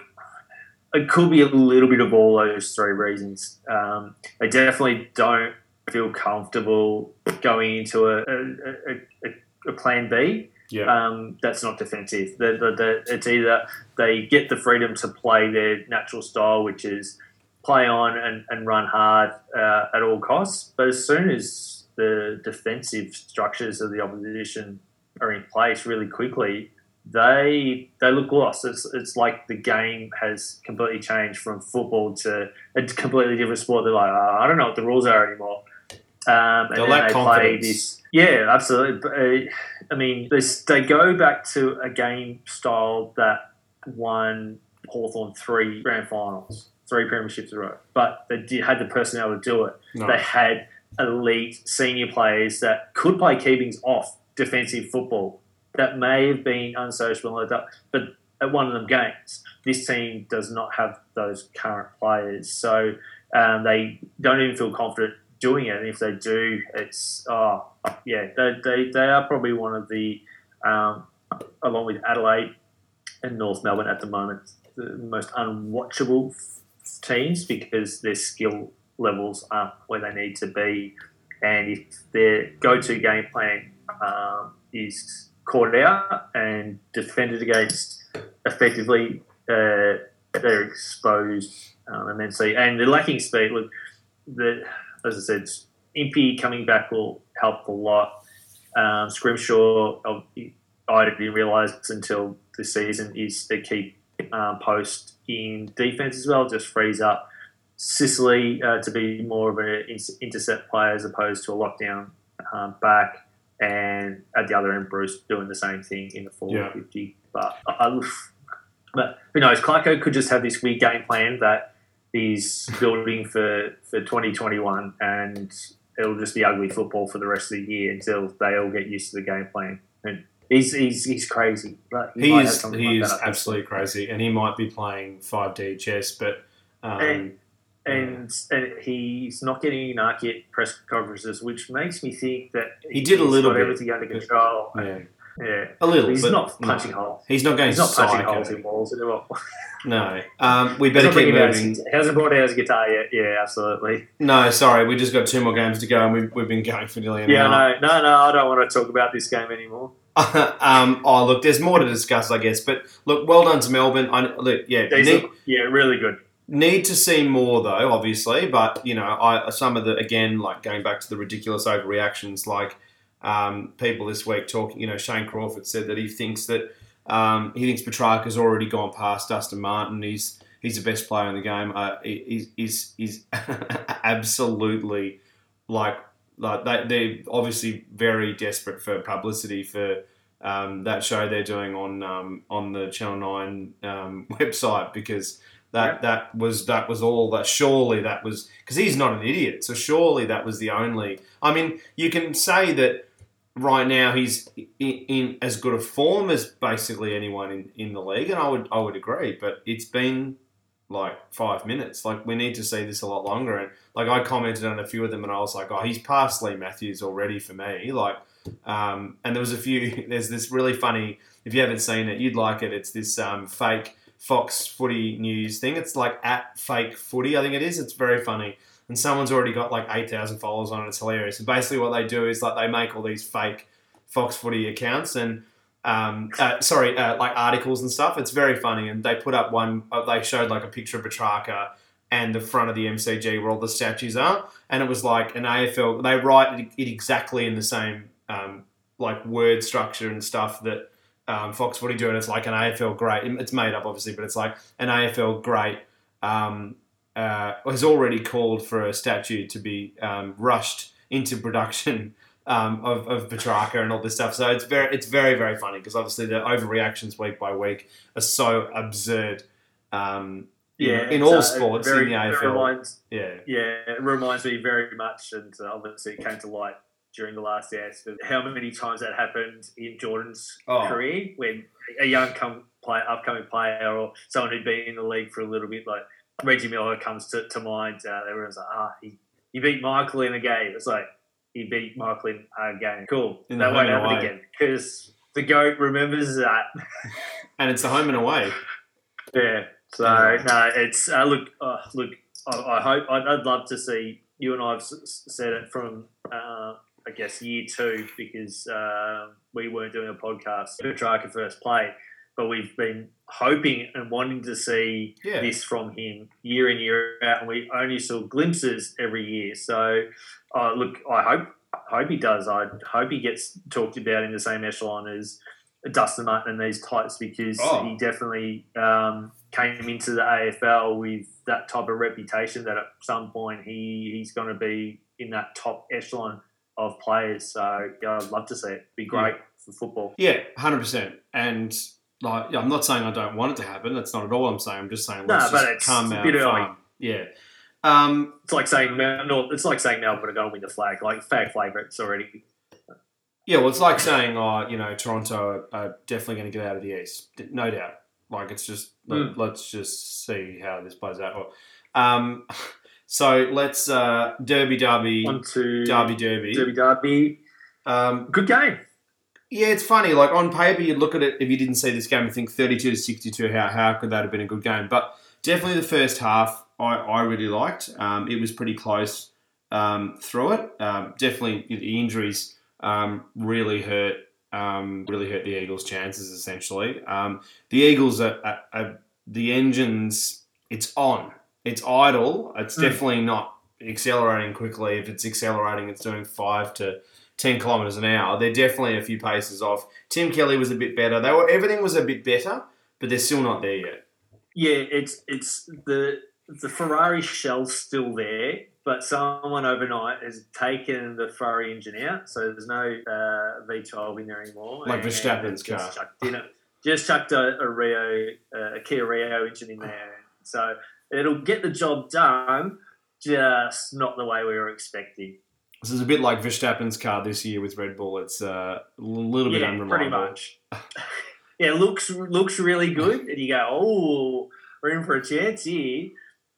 it could be a little bit of all those three reasons. Um, they definitely don't feel comfortable going into a, a, a, a plan B. Yeah, Um, that's not defensive. It's either they get the freedom to play their natural style, which is play on and, and run hard uh, at all costs. But as soon as the defensive structures of the opposition are in place really quickly, they they look lost. It's, it's like the game has completely changed from football to a completely different sport. They're like, oh, I don't know what the rules are anymore. Um, and They lack play confidence. this. Yeah, absolutely. But, uh, I mean, this, they go back to a game style that won Hawthorn three grand finals, three premierships in a row, but they did, had the personnel to do it. no. They had elite senior players that could play keepings off defensive football that may have been unsociable but at one of them games, this team does not have those current players, so um, they don't even feel confident doing it. And if they do, it's oh yeah, they, they, they are probably one of the um, along with Adelaide and North Melbourne at the moment the most unwatchable teams because their skill levels aren't where they need to be, and if their go-to game plan um, is caught out and defended against effectively, uh, they're exposed um, immensely, and they're lacking speed. Look, the as I said, Impey coming back will help a lot. Um, Scrimshaw, uh, I didn't realise until this season, is a key um, post in defence as well. Just frees up Sicily uh, to be more of an intercept player as opposed to a lockdown um, back. And at the other end, Breust doing the same thing in the 450. Yeah. But, I, but who knows? Clarko could just have this weird game plan that he's building for, for 2021 and it'll just be ugly football for the rest of the year until they all get used to the game plan. And he's he's, he's crazy. He, he is he like is absolutely crazy, and he might be playing five D chess, but um, and, and, and he's not getting yet press conferences, which makes me think that he did a little bit everything under control. Yeah. Yeah, a little. He's not punching holes. He's not going. He's not punching holes in walls at all. [LAUGHS] No. Um, we better keep moving. He hasn't brought out his guitar yet. Yeah, absolutely. No, sorry. We just got two more games to go, and we've, we've been going for nearly an yeah, hour. Yeah, no, no, no. I don't want to talk about this game anymore. [LAUGHS] um, oh, look, there's more to discuss, I guess. But look, well done to Melbourne. I, look, yeah, need, yeah, really good. Need to see more though, obviously. But you know, I some of the again, like going back to the ridiculous overreactions, like um, people this week talking. You know, Shane Crawford said that he thinks that um, he thinks Petracca's already gone past Dustin Martin. He's he's the best player in the game. Uh, he's, he's, he's [LAUGHS] absolutely like like they, they're obviously very desperate for publicity for um, that show they're doing on um, on the Channel Nine um, [LAUGHS] website because that that was that was all that surely that was because he's not an idiot so surely that was the only I mean you can say that right now he's in, in, as good a form as basically anyone in, in the league, and I would I would agree. But it's been like five minutes. Like we need to see this a lot longer. And like I commented on a few of them, and I was like, oh, he's past Leigh Matthews already for me. Like, um, and there was a few. [LAUGHS] There's this really funny. If you haven't seen it, you'd like it. It's this um, fake Fox Footy News thing. It's like at fake footy. I think it is. It's very funny and someone's already got like 8,000 followers on it. It's hilarious. And basically, what they do is like they make all these fake Fox Footy accounts and um, uh, sorry, uh, like articles and stuff. It's very funny. And they put up one. Uh, they showed like a picture of Petracca and the front of the MCG where all the statues are, and it was like an AFL. They write it exactly in the same um, like word structure and stuff that. Um, Fox Footy do, and it's like an AFL great. It's made up, obviously, but it's like an AFL great um, uh, has already called for a statue to be um, rushed into production um, of, of Petracca and all this stuff. So it's very it's very very funny because obviously the overreactions week by week are so absurd. Um, yeah, in, all uh, sports very, in the AFL. Reminds, yeah, yeah, it reminds me very much, and uh, obviously it came to light during the last dance. How many times that happened in Jordan's oh. career when a young come play, upcoming player or someone who'd been in the league for a little bit, like Reggie Miller comes to, to mind. Uh, everyone's like, ah, he, he beat Michael in a game. It's like, he beat Michael in a game. Cool. In that won't happen again because the GOAT remembers that. [LAUGHS] and it's the home and away. Yeah. So, no, it's, uh, look, uh, look, I, I hope, I'd, I'd, love to see, you and I have said it from, uh, I guess, year two because uh, we weren't doing a podcast. Petracca first played but we've been hoping and wanting to see yeah. this from him year in year out, and we only saw glimpses every year. So, uh, look, I hope I hope he does. I hope he gets talked about in the same echelon as Dustin Martin and these types because oh. he definitely um, came into the AFL with that type of reputation that at some point he he's going to be in that top echelon of players. So yeah, I'd love to see it. Be great yeah. for football. Yeah, hundred percent. And like I'm not saying I don't want it to happen. That's not at all. I'm saying I'm just saying let's no, just calm out. Farm. Yeah. Um, it's like saying no, it's like saying Melbourne are going to win the flag. Like flag favourites already. Yeah, well, it's like saying, oh, you know, Toronto are definitely going to get out of the East, no doubt. Like it's just mm. let, us just see how this plays out. Um, [LAUGHS] so let's uh, Derby Derby On to Derby Derby Derby Derby. Um, Good game. Yeah, it's funny. Like on paper, you'd look at it if you didn't see this game and think 32 to 62. How how could that have been a good game? But definitely the first half, I, I really liked. Um, it was pretty close um, through it. Um, definitely the injuries um, really hurt. Um, really hurt the Eagles' chances. Essentially, um, the Eagles are, are, are, the engines. It's on. It's idle. It's mm. definitely not accelerating quickly. If it's accelerating, it's doing five to 10 kilometres an hour. They're definitely a few paces off. Tim Kelly was a bit better. They were everything was a bit better, but they're still not there yet. Yeah, it's it's the the Ferrari shell's still there, but someone overnight has taken the Ferrari engine out, so there's no uh, V12 in there anymore. Like Verstappen's just car. Chucked in a, just chucked a, a Rio, uh, a Kia Rio engine in there, so it'll get the job done, just not the way we were expecting. This is a bit like Verstappen's car this year with Red Bull. It's uh, a little bit yeah, unreliable. pretty much. [LAUGHS] yeah, looks looks really good, and you go, oh, we're in for a chance here.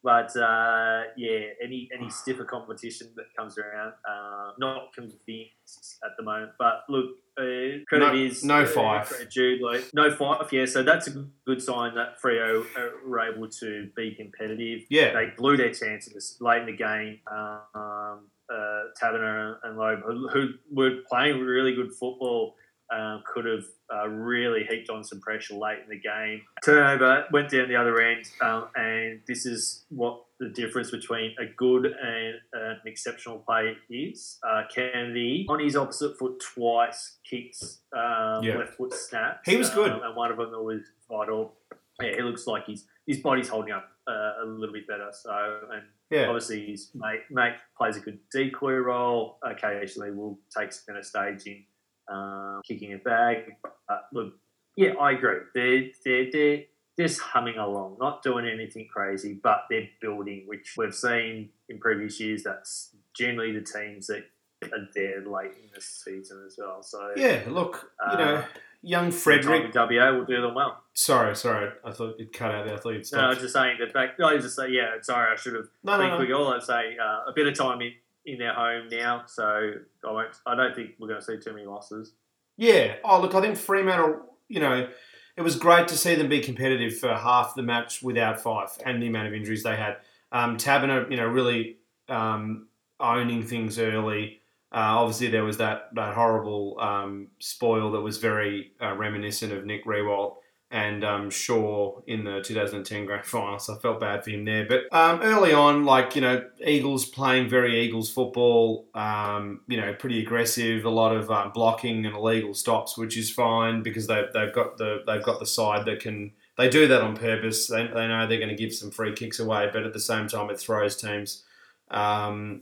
But uh, yeah, any any stiffer competition that comes around, uh, not convinced at the moment. But look, uh, credit No- is no uh, credit Jude, like, no five. Yeah, so that's a good sign that Freo uh, were able to be competitive. Yeah, They blew their chances late in the game. Um, uh, Taberner and Lobb, who, who were playing really good football, um, could have uh, really heaped on some pressure late in the game. Turnover went down the other end, um, and this is what the difference between a good and an exceptional play is. Uh, Kennedy on his opposite foot twice kicks um, Yeah. left foot snaps. He was good. um, and one of them was vital. Yeah, he looks like he's his body's holding up uh, a little bit better. So and yeah. obviously his mate mate plays a good decoy role. Occasionally will take centre stage in um, kicking it back. But look, yeah, I agree. They're they're they're just humming along, not doing anything crazy, but they're building, which we've seen in previous years. That's generally the teams that are there late in the season as well. So Yeah, look, you know, Uh, young Frederick. WA will do them well. Sorry, sorry. I thought it cut out there. I thought you'd No, I was just saying that back. I was just say, yeah, sorry, I should have No, think no, we no. all have say uh, a bit of time in, in their home now, so I won't. I don't think we're going to see too many losses. Yeah. Oh, look, I think Fremantle, you know, it was great to see them be competitive for half the match without Fyfe and the amount of injuries they had. Um, Taberner, you know, really um, owning things early. Uh, obviously, there was that, that horrible um, spoil that was very uh, reminiscent of Nick Riewoldt and um, Shaw in the 2010 grand final. So I felt bad for him there. But um, early on, like, you know, Eagles playing very Eagles football, um, you know, pretty aggressive, a lot of um, blocking and illegal stops, which is fine because they, they've got the they've got the side that can. They do that on purpose. They, they know they're going to give some free kicks away, but at the same time, it throws teams. Um,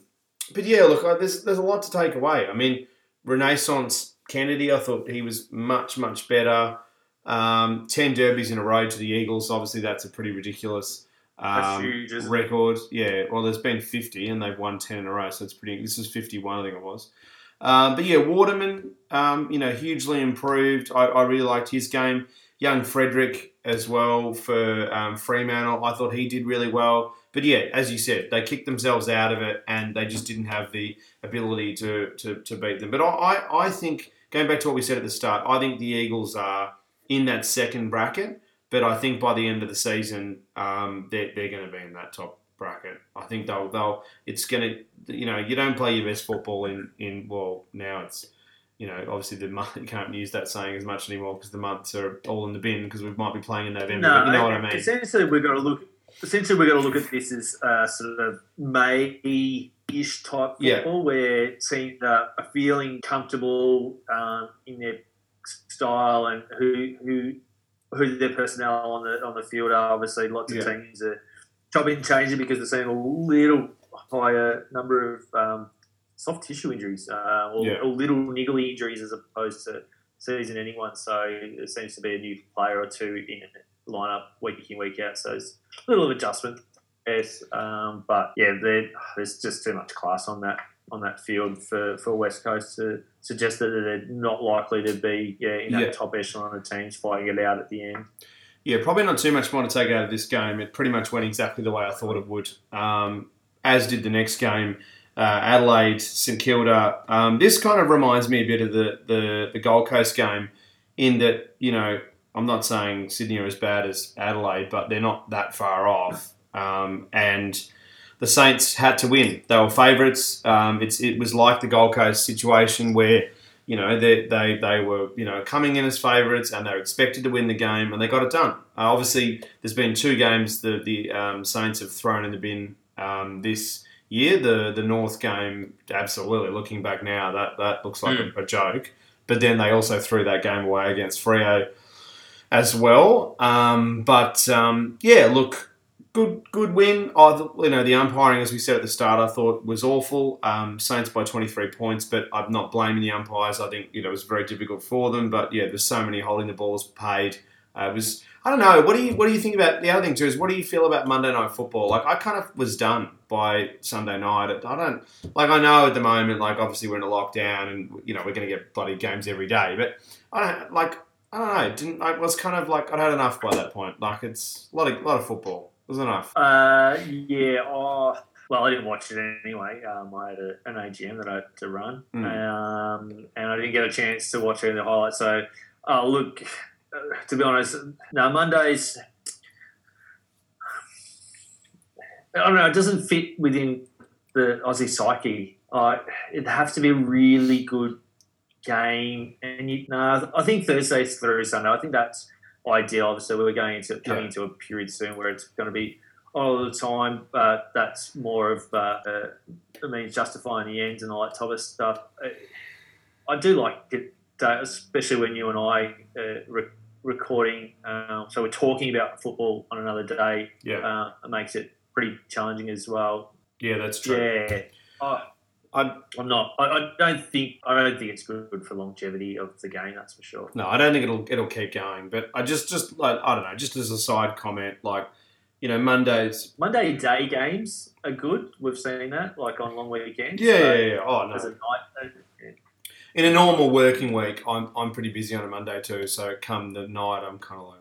but yeah, look, I- there's there's a lot to take away. I mean, Renaissance Kennedy, I thought he was much much better. Um, Ten derbies in a row to the Eagles. Obviously, that's a pretty ridiculous um, huge, isn't it? record. Yeah, well, there's been 50 and they've won 10 in a row, so it's pretty. This is 51, I think it was. Um, but yeah, Waterman, um, you know, hugely improved. I, I really liked his game. Young Frederick as well for um, Fremantle. I thought he did really well. But yeah, as you said, they kicked themselves out of it and they just didn't have the ability to, to, to beat them. But I, I, I think, going back to what we said at the start, I think the Eagles are in that second bracket. But I think by the end of the season, um, they're, they're going to be in that top bracket. I think they'll they'll it's going to you know you don't play your best football in in well now it's you know obviously the month [LAUGHS] you can't use that saying as much anymore because the months are all in the bin because we might be playing in November. No, but you know what I mean. Essentially, we've got to look. Essentially, we've got to look at this as uh, sort of May-ish type Yeah. where teams are feeling comfortable um, in their style and who who who their personnel on the on the field are. Obviously, lots of teams are chopping and changing because they're seeing a little higher number of um, soft tissue injuries uh, or, Yeah. or little niggly injuries as opposed to season-ending ones. So it seems to be a new player or two in lineup week in week out. So it's a little of adjustment. Yes, um, but yeah, there's just too much class on that on that field for, for West Coast to suggest that they're not likely to be yeah in that Yeah. top echelon of teams fighting it out at the end. Yeah, probably not too much more to take out of this game. It pretty much went exactly the way I thought it would, um, as did the next game. Uh, Adelaide, St Kilda. Um, this kind of reminds me a bit of the, the, the Gold Coast game in that, you know, I'm not saying Sydney are as bad as Adelaide, but they're not that far off. Um, and the Saints had to win. They were favourites. Um, it's, it was like the Gold Coast situation where you know, they, they, they were, you know, coming in as favourites and they were expected to win the game and they got it done. Uh, obviously, there's been two games that the um, Saints have thrown in the bin um, this year. The the North game, absolutely. Looking back now, that that looks like Mm. a, a joke. But then they also threw that game away against Freo as well. Um, but um, yeah, look, good good win. Th- you know, the umpiring, as we said at the start, I thought was awful. Um, Saints by 23 points, but I'm not blaming the umpires. I think you know it was very difficult for them. But yeah, there's so many holding the balls paid. Uh, was I don't know. What do you what do you think about the other thing too? Is what do you feel about Monday night football? Like I kind of was done by Sunday night. I don't like I know at the moment like obviously we're in a lockdown and you know we're going to get bloody games every day, but I don't like I don't know. Didn't I was kind of like I'd had enough by that point. Like it's a lot of lot of football. It was enough. Uh, yeah. Oh, well, I didn't watch it anyway. Um, I had a, an AGM that I had to run, Mm. um, and I didn't get a chance to watch any of the highlights. So, uh, look, uh, to be honest, no Mondays. I don't know. It doesn't fit within the Aussie psyche. Uh, it'd have to be a really good game, and you, no, I think Thursdays through Sunday. I think that's ideal. Obviously, we're going into coming Yeah. into a period soon where it's going to be all the time. But that's more of uh, uh, I mean justifying the ends and all that type of stuff. I, I do like it, especially when you and I uh, re- recording. Uh, so we're talking about football on another day. Yeah, Uh, it makes it pretty challenging as well. yeah, that's true. Yeah. Oh, I'm- I'm not. I, I don't think. I don't think it's good for longevity of the game. That's for sure. No, I don't think it'll it'll keep going. But I just just like I don't know. Just as a side comment, like you know Mondays. Monday day games are good. We've seen that, like on long weekends. Yeah, So, yeah, yeah. Oh no. As a night, uh, yeah. in a normal working week, I'm, I'm pretty busy on a Monday too. So come the night, I'm kind of like,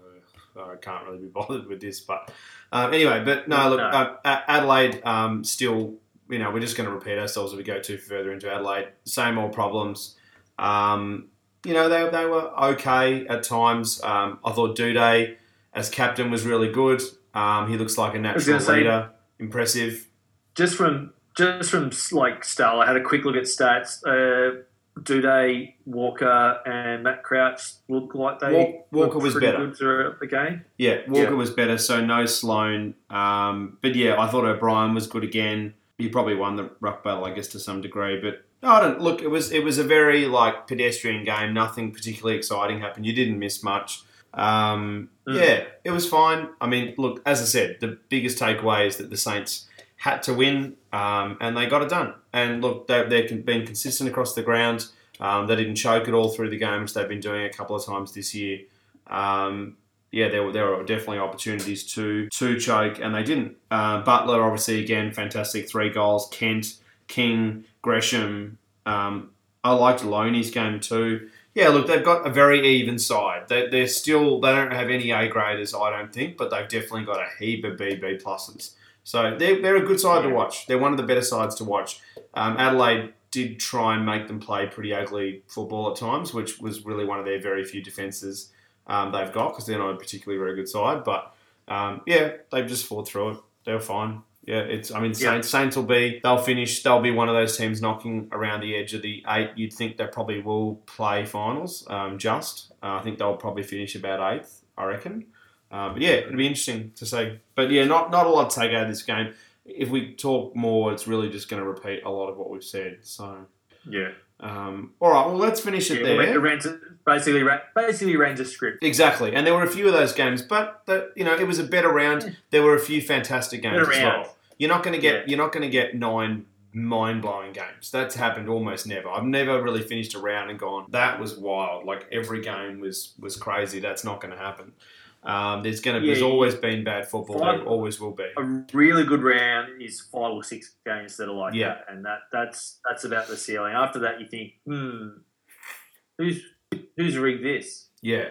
I can't really be [LAUGHS] bothered with this. But um, anyway, but no, look, No. Uh, Adelaide um, still, you know, we're just going to repeat ourselves if we go too further into Adelaide. Same old problems. Um, you know, they, they were okay at times. Um, I thought Doedee as captain was really good. Um, he looks like a natural gonna say- leader. Impressive. just from just from like style, I had a quick look at stats. Uh, Doedee, Walker, and Matt Crouch look like they Walk- Walker were was pretty better. good throughout the game. Yeah, Walker Yeah. was better, so no Sloane. Um, but yeah, I thought O'Brien was good again. He probably won the ruck battle, I guess, to some degree. But no, I don't look. It was it was a very like pedestrian game. Nothing particularly exciting happened. You didn't miss much. Um, Mm. Yeah, it was fine. I mean, look, as I said, the biggest takeaway is that the Saints had to win, um, and they got it done. And look, they, they've been consistent across the ground. Um, they didn't choke at all through the game, which they've been doing a couple of times this year. Um, yeah, there were there were definitely opportunities to to choke, and they didn't. Uh, Butler, obviously, again, fantastic three goals. Kent, King, Gresham. Um, I liked Lonie's game too. Yeah, look, they've got a very even side. They, they're still they don't have any A graders, I don't think, but they've definitely got a heap of B B pluses. So they're, they're a good side to watch. They're one of the better sides to watch. Um, Adelaide did try and make them play pretty ugly football at times, which was really one of their very few defences um, they've got because they're not a particularly very good side. But um, yeah, they've just fought through it. They're fine. Yeah, it's. I mean, Yeah. Saints, Saints will be. They'll finish. They'll be one of those teams knocking around the edge of the eight. You'd think they probably will play finals. Um, just, uh, I think they'll probably finish about eighth. I reckon. Uh, but yeah, it'll be interesting to see. But yeah, not not a lot to take out of this game. If we talk more, it's really just going to repeat a lot of what we've said. So, Yeah, um, all right. Well, let's finish it yeah there. it ran to, basically basically ran to script. Exactly, and there were a few of those games, but the, you know it was a better round. There were a few fantastic games Better as round. well. You're not going to get Yeah. you're not going to get nine mind blowing games. That's happened almost never. I've never really finished a round and gone that was wild. Like every game was was crazy. That's not going to happen. Um, there's going to there's always been bad football. Five- There always will be. A really good round is five or six games that are like Yeah. that, and that that's that's about the ceiling. After that, you think, hmm, who's who's rigged this? Yeah.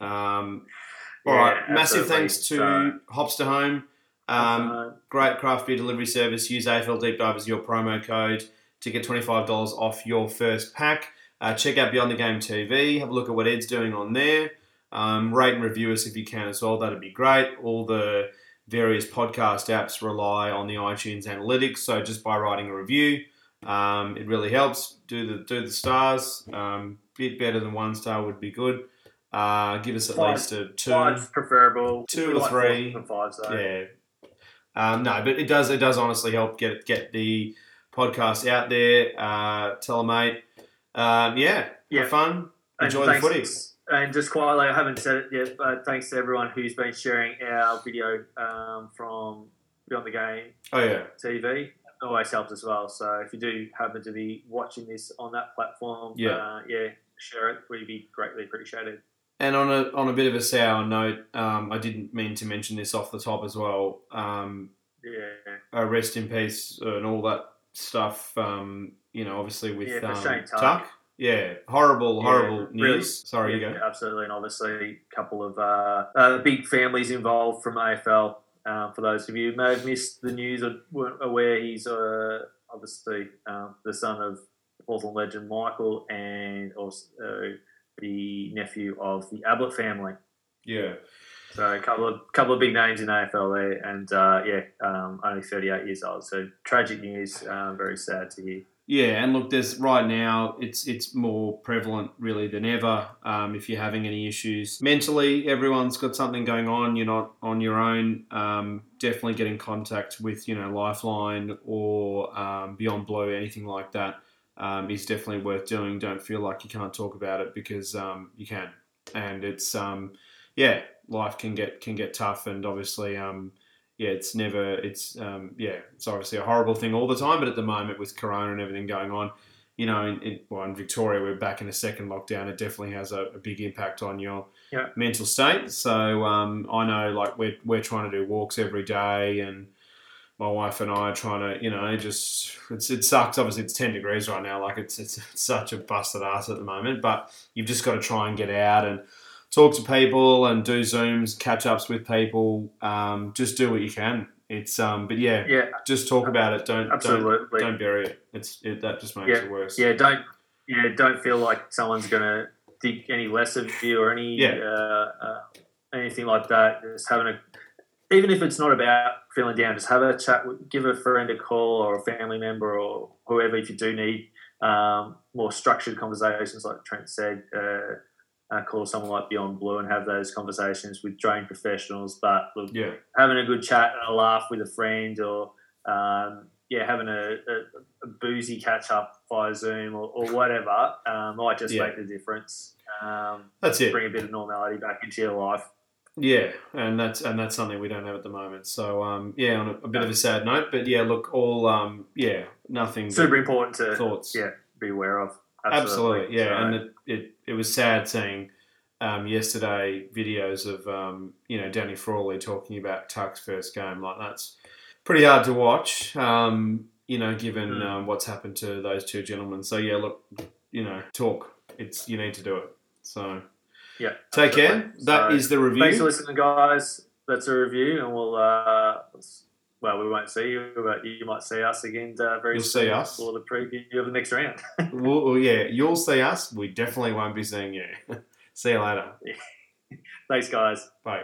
Um, [LAUGHS] all Yeah, right. Massive thanks to So- Hops to Home. Um, Great craft beer delivery service. Use AFL Deep Dive as your promo code to get $25 off your first pack. Uh, check out Beyond the Game TV. Have a look at what Ed's doing on there. Um, rate and review us if you can as well. That'd be great. All the various podcast apps rely on the iTunes analytics, so just by writing a review, um, it really helps. Do the do the stars. Um, bit better than one star would be good. Uh, give us at Five- least a two. five's preferable. two or three. and fives. Yeah. Um, no, but it does it does honestly help get get the podcast out there. Uh, tell a mate. Um, yeah, Yeah. have fun. And Enjoy the thanks- footy. And just quietly, I haven't said it yet, but thanks to everyone who's been sharing our video um, from Beyond the Game Oh yeah, TV. Always helps as well. So if you do happen to be watching this on that platform, Yeah. uh, yeah, share it. We'd be greatly appreciated. And on a on a bit of a sour note, um, I didn't mean to mention this off the top as well. Um, Yeah, uh, rest in peace and all that stuff. Um, you know, obviously with Yeah, um, Tuck. Yeah, horrible, Yeah, horrible really- news. Sorry, you go. absolutely, and obviously a couple of uh, uh, big families involved from AFL. Um, for those of you who may have missed the news or weren't aware, he's uh, obviously um, the son of Hawthorn legend Michael and also the nephew of the Ablett family. Yeah, So a couple of couple of big names in AFL there, and uh, yeah, um, only 38 years old. So tragic news. Um, very sad to hear. Yeah. And look, there's right now it's it's more prevalent really than ever. Um, if you're having any issues mentally, everyone's got something going on. You're not on your own. Um, definitely get in contact with you know Lifeline or um, Beyond Blue, anything like that. Um, is definitely worth doing. Don't feel like you can't talk about it because um, you can, and it's um, yeah, life can get can get tough, and obviously, um, yeah, it's never, it's um, yeah, it's obviously a horrible thing all the time. But at the moment, with Corona and everything going on, you know, in, in, well, in Victoria, we're back in a second lockdown. It definitely has a, a big impact on your Yeah. mental state. So um, I know, like, we're we're trying to do walks every day, and my wife and I are trying to, you know, just it's, it sucks. Obviously, it's ten degrees right now. Like, it's it's [LAUGHS] such a busted ass at the moment. But you've just got to try and get out and talk to people and do zooms, catch ups with people. Um, just do what you can. It's um, but yeah, Yeah, just talk about it. Don't don't absolutely. don't bury it. It's it, that just makes Yeah, it worse. Yeah, don't yeah, don't feel like someone's gonna think any less of you or any Yeah. uh, uh, anything like that. Just having a even if it's not about feeling down, just have a chat. Give a friend a call or a family member or whoever if you do need um, more structured conversations, like Trent said. Uh, uh, call someone like Beyond Blue and have those conversations with trained professionals. But look, yeah, having a good chat and a laugh with a friend or um, yeah, having a, a, a boozy catch up via Zoom or, or whatever um, might just Yeah. make the difference. Um, that's it. bring a bit of normality back into your life. Yeah, and that's and that's something we don't have at the moment. So um, yeah, on a, a bit of a sad note, but yeah, look, all um, yeah, nothing. Super important to thoughts. yeah be aware of. Absolutely, yeah, So, and it, it it was sad seeing um, yesterday videos of um, you know Danny Frawley talking about Tuck's first game. Like that's pretty hard to watch. Um, you know, given Mm. um, what's happened to those two gentlemen. So yeah, look, you know, talk. It's you need to do it. So yeah, take care. absolutely. That So, is the review. Thanks for listening, guys. That's a review, and we'll. Uh, well, we won't see you, but you might see us again uh, very You'll soon see us. for the preview of the next round. [LAUGHS] Well, well, yeah, you'll see us. We definitely won't be seeing you. [LAUGHS] see you later. [LAUGHS] Thanks, guys. Bye.